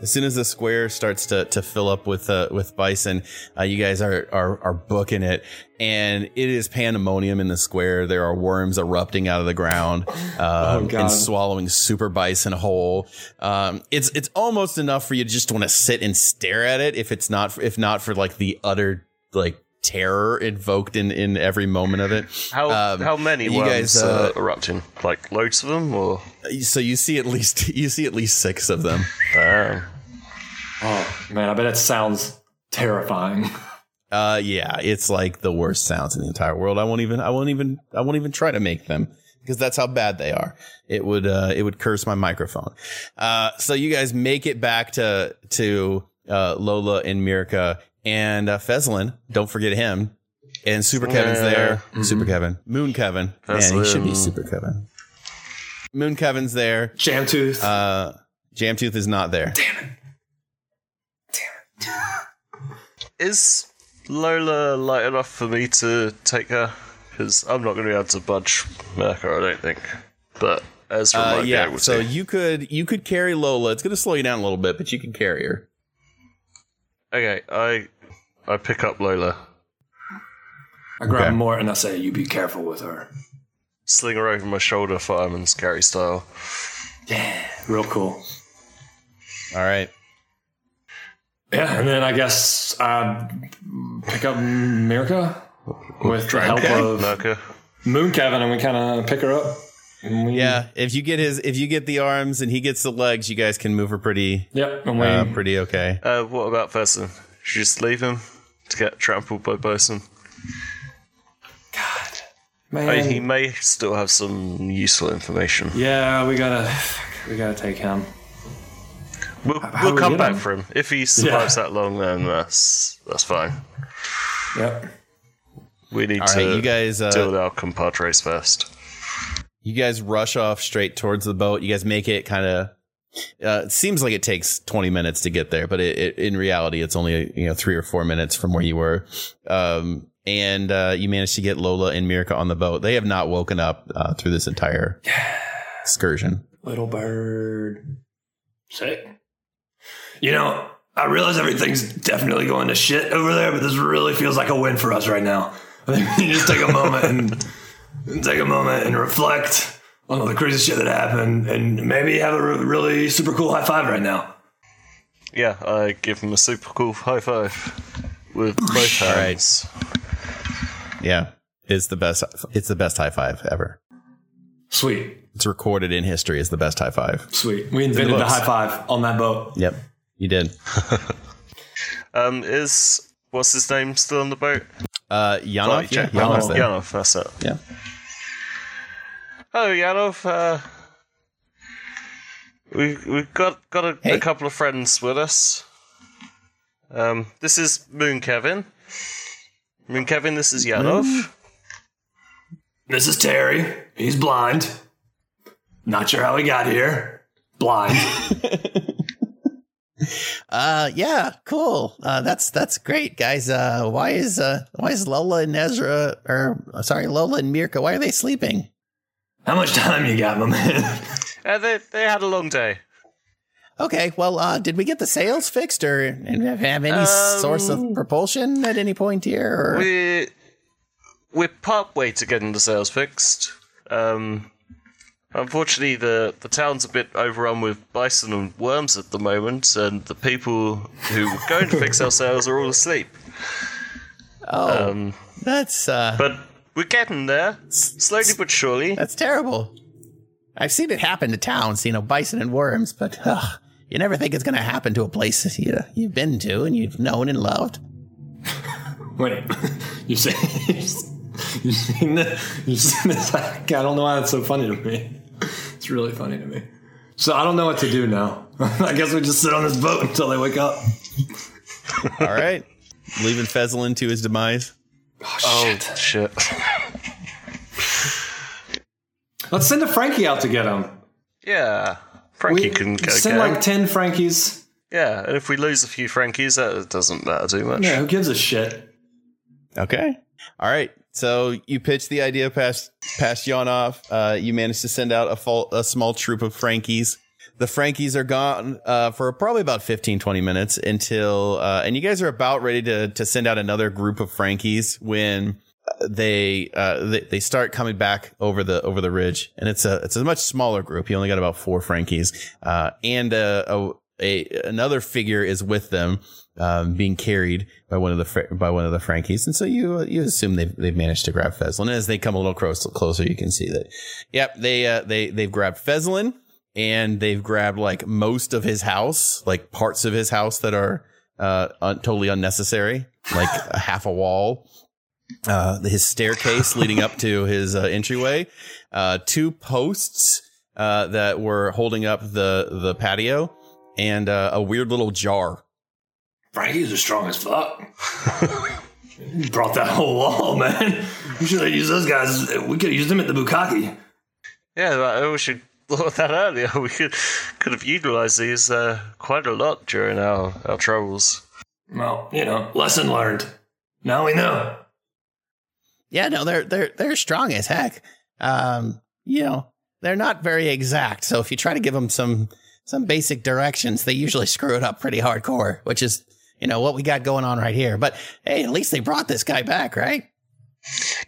[SPEAKER 8] as soon as the square starts to, to fill up with uh, with bison, uh, you guys are, are are booking it, and it is pandemonium in the square. There are worms erupting out of the ground um,
[SPEAKER 7] God.
[SPEAKER 8] and swallowing super bison whole. Um, it's it's almost enough for you to just want to sit and stare at it. If it's not if not for like the utter like terror invoked in in every moment of it.
[SPEAKER 6] How
[SPEAKER 8] Um,
[SPEAKER 6] how many
[SPEAKER 8] you
[SPEAKER 6] worms
[SPEAKER 8] guys, uh,
[SPEAKER 6] are erupting? Like loads of them, or
[SPEAKER 8] So you see at least you see at least six of them.
[SPEAKER 6] Damn.
[SPEAKER 7] Oh man, I bet it sounds terrifying.
[SPEAKER 8] Uh, yeah, it's like the worst sounds in the entire world. I won't even, I won't even, I won't even try to make them because that's how bad they are. It would, uh, it would curse my microphone. Uh, so you guys make it back to to uh, Lola and Mirka and uh, Feslin. Don't forget him. And Super Kevin's there. Super Kevin, Moon Kevin. Man, he should be Super Kevin. Moon Kevin's there.
[SPEAKER 7] Jamtooth.
[SPEAKER 8] Uh, Jamtooth is not there. Damn it. Damn it.
[SPEAKER 6] is Lola light enough for me to take her? Because I'm not going to be able to budge Mirka, I don't think. But Ezra
[SPEAKER 8] Uh,
[SPEAKER 6] might be
[SPEAKER 8] yeah, so
[SPEAKER 6] to.
[SPEAKER 8] you could you could carry Lola. It's going to slow you down a little bit, but you can carry her.
[SPEAKER 6] Okay, I I pick up Lola,
[SPEAKER 7] I grab
[SPEAKER 8] okay.
[SPEAKER 7] more and I say, "You be careful with her."
[SPEAKER 6] sling her over my shoulder, fireman's carry style.
[SPEAKER 7] Yeah, real cool.
[SPEAKER 8] All right.
[SPEAKER 7] Yeah, and then I guess I pick up Mirka with the help of
[SPEAKER 6] Merca.
[SPEAKER 7] Moon Kevin, and we kind of pick her up. And we,
[SPEAKER 8] Yeah, if you get his, if you get the arms and he gets the legs, you guys can move her pretty,
[SPEAKER 7] Yep. And we,
[SPEAKER 8] uh, pretty okay.
[SPEAKER 6] Uh, what about Feslin? Should you just leave him to get trampled by bison?
[SPEAKER 7] man,
[SPEAKER 6] I mean, he may still have some useful information.
[SPEAKER 7] yeah, we gotta, we gotta take him.
[SPEAKER 6] We'll,
[SPEAKER 7] how
[SPEAKER 6] we'll
[SPEAKER 7] we
[SPEAKER 6] come back
[SPEAKER 7] him?
[SPEAKER 6] for him. If he survives that long, then that's that's fine.
[SPEAKER 7] Yep.
[SPEAKER 6] We need
[SPEAKER 8] All
[SPEAKER 6] to
[SPEAKER 8] right, you guys, uh,
[SPEAKER 6] deal with our compadres first.
[SPEAKER 8] You guys rush off straight towards the boat. You guys make it kind of Uh, it seems like it takes 20 minutes to get there, but it, it, in reality, it's only you know three or four minutes from where you were. Um, and uh, you managed to get Lola and Mirka on the boat. They have not woken up uh, through this entire excursion.
[SPEAKER 7] Little bird. Sick. You know, I realize everything's definitely going to shit over there, but this really feels like a win for us right now. I think we need to just take a moment and, and take a moment and reflect on all the crazy shit that happened and maybe have a re- really super cool high five right now.
[SPEAKER 6] Yeah, I give him a super cool high five with both hands.
[SPEAKER 8] Yeah, it's the best. It's the best high five ever.
[SPEAKER 7] Sweet.
[SPEAKER 8] It's recorded in history as the best high five.
[SPEAKER 7] Sweet. We
[SPEAKER 8] in the
[SPEAKER 7] invented the high five on that boat.
[SPEAKER 8] Yep, you did.
[SPEAKER 6] Um, is what's his name still on the boat?
[SPEAKER 8] Uh, Yanov.
[SPEAKER 6] Like,
[SPEAKER 8] Yeah,
[SPEAKER 6] Jack-
[SPEAKER 8] Yanov's there.
[SPEAKER 6] Yanov, that's it.
[SPEAKER 8] Yeah.
[SPEAKER 6] Oh, Yanov. Uh, we we've got got a, a couple of friends with us. Um, this is Moon Kevin. Moon Kevin, this is Yanov.
[SPEAKER 7] This is Terry. He's blind. Not sure how he got here. Blind.
[SPEAKER 9] Uh, yeah, cool. Uh, that's that's great, guys. Uh, why is uh why is Lola and Ezra or sorry Lola and Mirka? Why are they sleeping?
[SPEAKER 7] How much time you got, my man?
[SPEAKER 6] Uh, they they had a long day.
[SPEAKER 9] Okay, well, uh, did we get the sails fixed or have have any
[SPEAKER 6] Um,
[SPEAKER 9] source of propulsion at any point here? Or?
[SPEAKER 6] We're we're part way to getting the sails fixed. Um, unfortunately, the the town's a bit overrun with bison and worms at the moment, and the people who were going to fix our sails are all asleep.
[SPEAKER 9] Oh,
[SPEAKER 6] um,
[SPEAKER 9] that's uh,
[SPEAKER 6] but we're getting there, slowly but surely.
[SPEAKER 9] That's terrible. I've seen it happen to towns, you know, bison and worms, but ugh, you never think it's going to happen to a place you, you've been to and you've known and loved.
[SPEAKER 7] Wait, you say you've seen this? You've seen this? I don't know why it's so funny to me. It's really funny to me. So I don't know what to do now. I guess we just sit on this boat until they wake up.
[SPEAKER 8] All right, leaving Fezlin to his demise.
[SPEAKER 6] Oh, oh shit!
[SPEAKER 7] Let's send a Frankie out to get him.
[SPEAKER 6] Yeah, Frankie can go
[SPEAKER 7] Send
[SPEAKER 6] get 'em.
[SPEAKER 7] like ten Frankies.
[SPEAKER 6] Yeah, and if we lose a few Frankies, that doesn't matter too much.
[SPEAKER 7] Yeah, who gives a shit?
[SPEAKER 8] Okay. All right. So you pitched the idea past past Yanov. Uh, you managed to send out a, full, a small troop of Frankies. The Frankies are gone uh, for probably about 15, 20 minutes until, uh, and you guys are about ready to to send out another group of Frankies when uh, they uh, they, they start coming back over the over the ridge, and it's a it's a much smaller group. You only got about four Frankies, uh, and a, a another figure is with them, um, being carried by one of the by one of the Frankies, and so you you assume they've they've managed to grab Fezlin. And as they come a little close, closer, you can see that, yep, they uh, they they've grabbed Fezlin, and they've grabbed like most of his house, like parts of his house that are uh un- totally unnecessary, like a half a wall. Uh, his staircase leading up to his uh, entryway, uh, two posts uh, that were holding up the the patio, and uh, a weird little jar.
[SPEAKER 7] Frankies are strong as fuck. You brought that whole wall, man. We should have used those guys. We could have used them at the Bukaki.
[SPEAKER 6] Yeah, I wish we thought of that earlier. We could could have utilized these uh, quite a lot during our, our travels.
[SPEAKER 7] Well, you know, lesson learned. Now we know.
[SPEAKER 9] Yeah, no, they're they're they're strong as heck. Um, you know, they're not very exact. So if you try to give them some some basic directions, they usually screw it up pretty hardcore, which is you know what we got going on right here. But hey, at least they brought this guy back, right?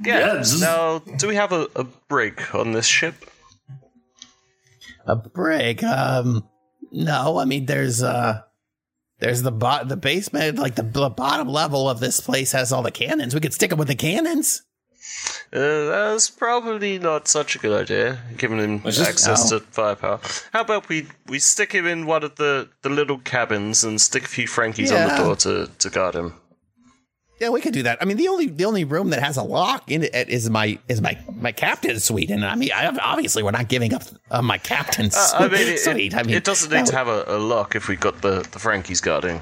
[SPEAKER 6] Yeah. Now, do we have a, a brig on this ship?
[SPEAKER 9] A break? Um, no. I mean, there's uh, there's the bot, the basement, like the b- bottom level of this place has all the cannons. We could stick them with the cannons.
[SPEAKER 6] Uh, that's probably not such a good idea, giving him
[SPEAKER 9] just-
[SPEAKER 6] access
[SPEAKER 9] No.
[SPEAKER 6] to firepower. How about we, we stick him in one of the, the little cabins and stick a few Frankies on the door to, to guard him?
[SPEAKER 9] Yeah, we could do that. I mean, the only the only room that has a lock in it is my is my my captain's suite, and I mean, I, obviously we're not giving up uh, my captain's
[SPEAKER 6] Uh, I mean, it,
[SPEAKER 9] suite.
[SPEAKER 6] it,
[SPEAKER 9] I mean,
[SPEAKER 6] it doesn't need
[SPEAKER 9] that
[SPEAKER 6] to have a, a lock if we got the, the Frankies guarding.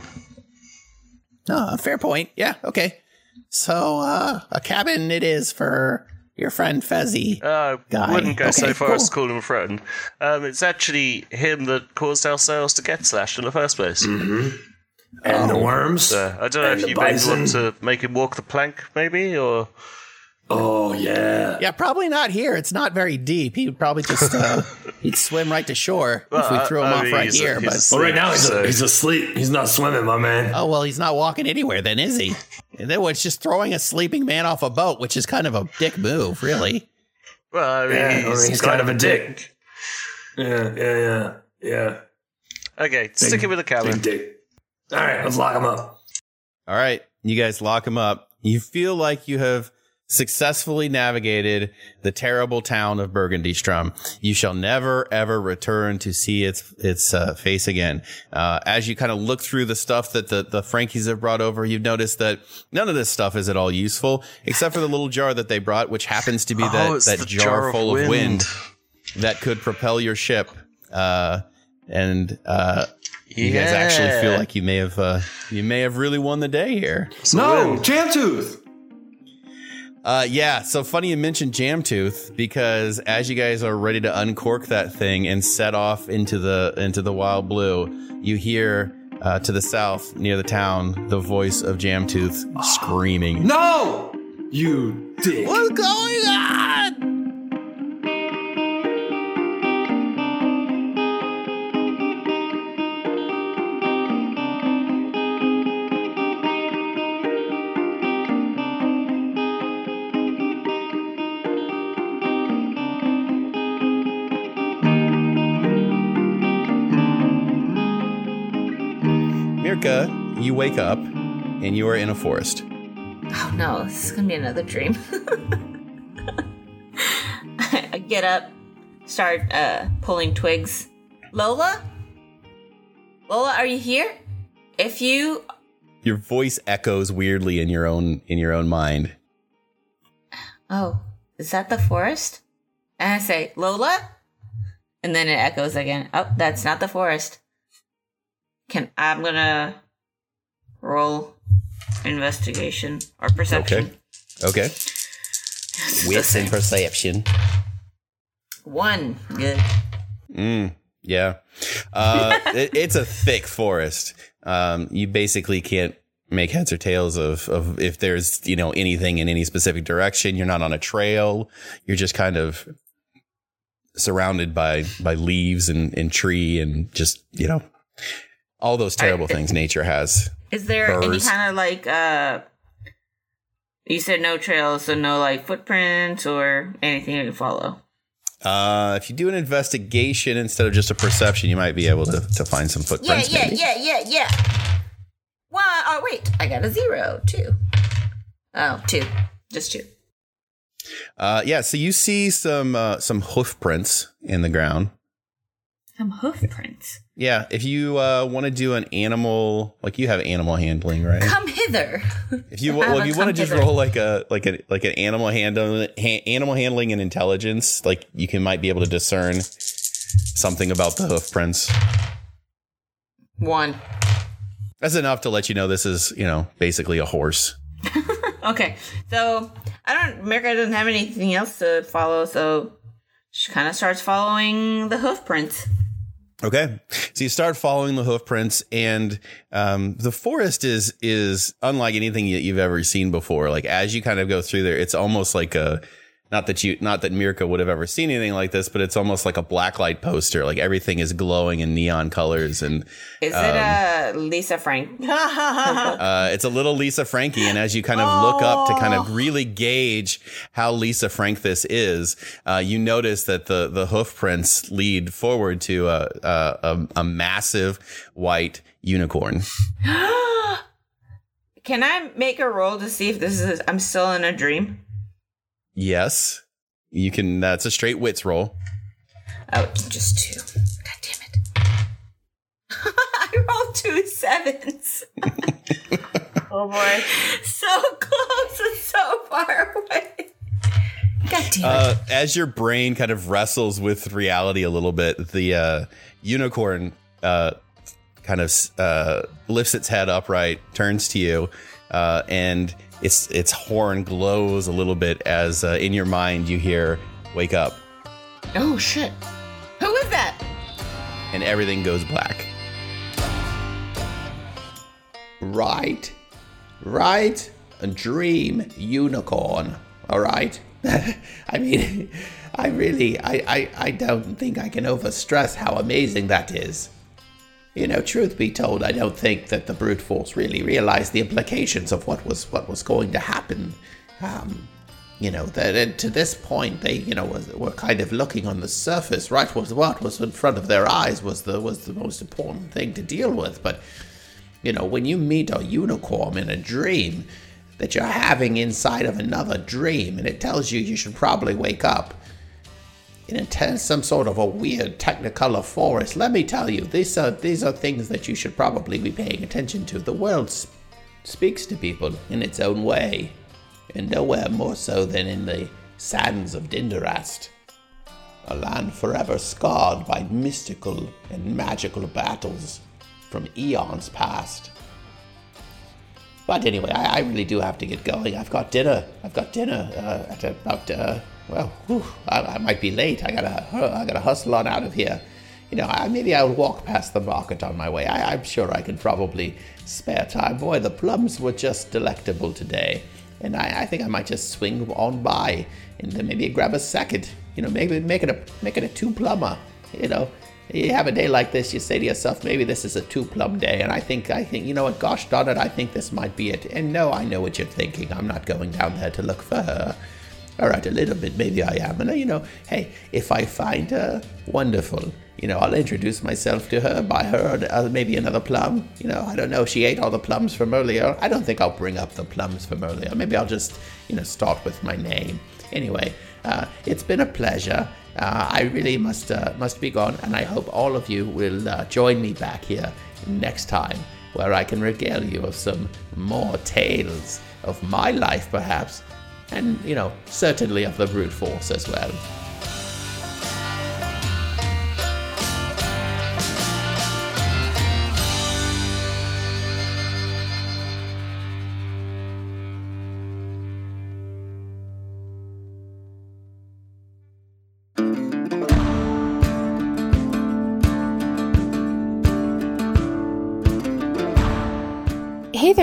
[SPEAKER 9] No, fair point. Yeah, okay. So uh, a cabin it is for your friend Fezzy.
[SPEAKER 6] Uh,
[SPEAKER 9] Guy.
[SPEAKER 6] wouldn't go so
[SPEAKER 9] Okay,
[SPEAKER 6] far as to call him a friend. Um, it's actually him that caused our sails to get slashed in the first place.
[SPEAKER 7] Mm-hmm. And the worms.
[SPEAKER 6] So, I don't know
[SPEAKER 7] And
[SPEAKER 6] if you maybe
[SPEAKER 7] bison.
[SPEAKER 6] want to make him walk the plank, maybe, or
[SPEAKER 7] Oh yeah.
[SPEAKER 9] Yeah, probably not here. It's not very deep. He would probably just uh, he'd swim right to shore if we threw him
[SPEAKER 6] I
[SPEAKER 9] off
[SPEAKER 6] mean,
[SPEAKER 9] right here.
[SPEAKER 6] he's
[SPEAKER 9] But
[SPEAKER 7] Well, right now he's,
[SPEAKER 6] So-
[SPEAKER 7] he's asleep. He's not swimming, my man.
[SPEAKER 9] oh well, he's not walking anywhere. Then is he? And then it's just throwing a sleeping man off a boat, which is kind of a dick move, really.
[SPEAKER 6] well, I mean,
[SPEAKER 7] Yeah,
[SPEAKER 6] he's,
[SPEAKER 7] he's kind of a dick. Yeah, yeah, yeah, yeah.
[SPEAKER 6] Okay, stick him with the cabin.
[SPEAKER 7] Dick. All right, let's lock him up.
[SPEAKER 8] All right, you guys lock him up. You feel like you have successfully navigated the terrible town of Burgundy Strum. You shall never ever return to see its its uh, face again. Uh, as you kind of look through the stuff that the the Frankies have brought over, you've noticed that none of this stuff is at all useful, except for the little jar that they brought, which happens to be
[SPEAKER 6] Oh,
[SPEAKER 8] that
[SPEAKER 6] it's
[SPEAKER 8] that jar,
[SPEAKER 6] jar
[SPEAKER 8] full of wind
[SPEAKER 6] wind.
[SPEAKER 8] that could propel your ship. Uh, and uh, you guys actually feel like you may have uh, you may have really won the day here.
[SPEAKER 7] No, Jamtooth.
[SPEAKER 8] Uh, yeah. So funny you mentioned Jamtooth because as you guys are ready to uncork that thing and set off into the into the wild blue, you hear uh, to the south near the town the voice of Jamtooth screaming.
[SPEAKER 7] No, you dick.
[SPEAKER 9] What's going on?
[SPEAKER 8] You wake up and you are in a forest.
[SPEAKER 5] Oh no, this is gonna be another dream. I get up, start uh, pulling twigs. Lola? Lola, are you here? If you.
[SPEAKER 8] Your voice echoes weirdly in your own in your own mind.
[SPEAKER 5] Oh, is that the forest? And I say, Lola? And then it echoes again. Oh, that's not the forest. Can I'm gonna roll investigation or perception.
[SPEAKER 8] Okay. Okay. Wits and perception.
[SPEAKER 5] One. Good.
[SPEAKER 8] Mm, yeah. Uh, it, it's a thick forest. Um, you basically can't make heads or tails of, of if there's, you know, anything in any specific direction. You're not on a trail. You're just kind of surrounded by, by leaves and, and tree and just, you know, all those terrible things nature has.
[SPEAKER 5] Is there any kind of like uh you said no trails, so no like footprints or anything you can follow.
[SPEAKER 8] Uh, if you do an investigation instead of just a perception, you might be able to, to find some footprints.
[SPEAKER 5] yeah,
[SPEAKER 8] maybe.
[SPEAKER 5] yeah, yeah, yeah. One oh wait, I got a zero. Two. Oh, two. Just two.
[SPEAKER 8] Uh, yeah. So you see some uh, some hoof prints in the ground.
[SPEAKER 5] Some hoof prints.
[SPEAKER 8] Yeah, if you uh, want to do an animal, like you have animal handling, right?
[SPEAKER 5] Come hither.
[SPEAKER 8] If you well, if you want to just
[SPEAKER 5] hither.
[SPEAKER 8] roll like a like a like an animal handling ha- animal handling and intelligence, like you can might be able to discern something about the hoof prints.
[SPEAKER 5] One.
[SPEAKER 8] That's enough to let you know this is you know basically a horse.
[SPEAKER 5] Okay. So I don't Mirka doesn't have anything else to follow, so she kinda starts following the hoof prints.
[SPEAKER 8] Okay, so you start following the hoof prints, and um, the forest is is unlike anything that you've ever seen before. Like as you kind of go through there, it's almost like a not that you not that Mirka would have ever seen anything like this, but it's almost like a blacklight poster. Like everything is glowing in neon colors, and
[SPEAKER 5] Is
[SPEAKER 8] um,
[SPEAKER 5] it a Lisa Frank?
[SPEAKER 8] uh, it's a little Lisa Frankie, and as you kind of look up to kind of really gauge how Lisa Frank this is, uh, you notice that the the hoof prints lead forward to a, a, a massive white unicorn.
[SPEAKER 5] Can I make a roll to see if this is I'm still in a dream?
[SPEAKER 8] Yes, you can. That's a straight wits roll.
[SPEAKER 5] Oh, just two. God damn it. I rolled two sevens.
[SPEAKER 2] Oh boy.
[SPEAKER 5] So close and so far away. God damn it.
[SPEAKER 8] Uh, as your brain kind of wrestles with reality a little bit, the uh, unicorn uh, kind of uh, lifts its head upright, turns to you, uh, and its its horn glows a little bit as uh, in your mind you hear "Wake up,"
[SPEAKER 5] Oh shit. Who is that?
[SPEAKER 8] and everything goes black.
[SPEAKER 9] Right. Right? A dream unicorn. All right? I mean, I really, I, I, I don't think I can overstress how amazing that is. You know, truth be told, I don't think that the brute force really realized the implications of what was what was going to happen. Um, you know, that to this point they, you know, was, were kind of looking on the surface. Right, was what was in front of their eyes was the was the most important thing to deal with. But you know, when you meet a unicorn in a dream that you're having inside of another dream, and it tells you you should probably wake up a te- some sort of a weird technicolor forest. Let me tell you, these are these are things that you should probably be paying attention to. The world s- speaks to people in its own way, and nowhere more so than in the sands of Dindarast, a land forever scarred by mystical and magical battles from eons past. But anyway, I, I really do have to get going. I've got dinner. I've got dinner uh, at about uh, well, whew, I, I might be late. I gotta I gotta hustle on out of here. You know, I, maybe I'll walk past the market on my way. I, I'm sure I can probably spare time. Boy, the plums were just delectable today, and I, I think I might just swing on by and then maybe grab a second. You know, maybe make it a make it a two plumber. You know, you have a day like this, you say to yourself, maybe this is a two plum day, and I think, I think, you know what, gosh darn it, I think this might be it. And no, I know what you're thinking. I'm not going down there to look for her. All right, a little bit, maybe I am. And, uh, you know, hey, if I find her, wonderful. You know, I'll introduce myself to her, buy her uh, maybe another plum. You know, I don't know. She ate all the plums from earlier. I don't think I'll bring up the plums from earlier. Maybe I'll just, you know, start with my name. Anyway, uh, it's been a pleasure. Uh, I really must uh, must be gone, and I hope all of you will uh, join me back here next time, where I can regale you of some more tales of my life, perhaps, and you know, certainly of the brute force as well.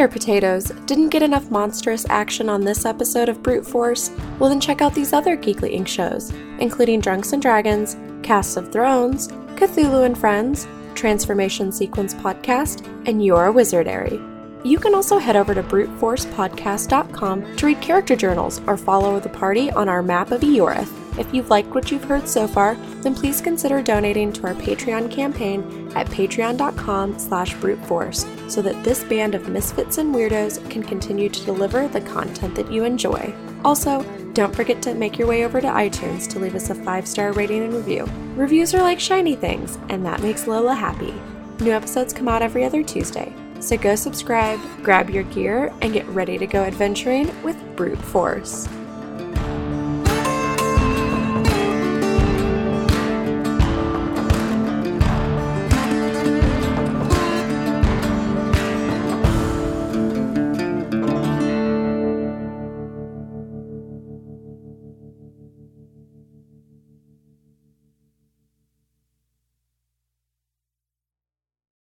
[SPEAKER 11] Potatoes! Didn't get enough monstrous action on this episode of Brute Force? Well, then check out these other Geekly Inc. shows, including Drunks and Dragons, Casts of Thrones, Cthulhu and Friends, Transformation Sequence Podcast, and Your Wizardary. You can also head over to bruteforcepodcast.com to read character journals or follow the party on our map of Eorith. If you've liked what you've heard so far, then please consider donating to our Patreon campaign at patreon.com slash bruteforce so that this band of misfits and weirdos can continue to deliver the content that you enjoy. Also, don't forget to make your way over to iTunes to leave us a five-star rating and review. Reviews are like shiny things, and that makes Lola happy. New episodes come out every other Tuesday. So go subscribe, grab your gear, and get ready to go adventuring with Brute Force.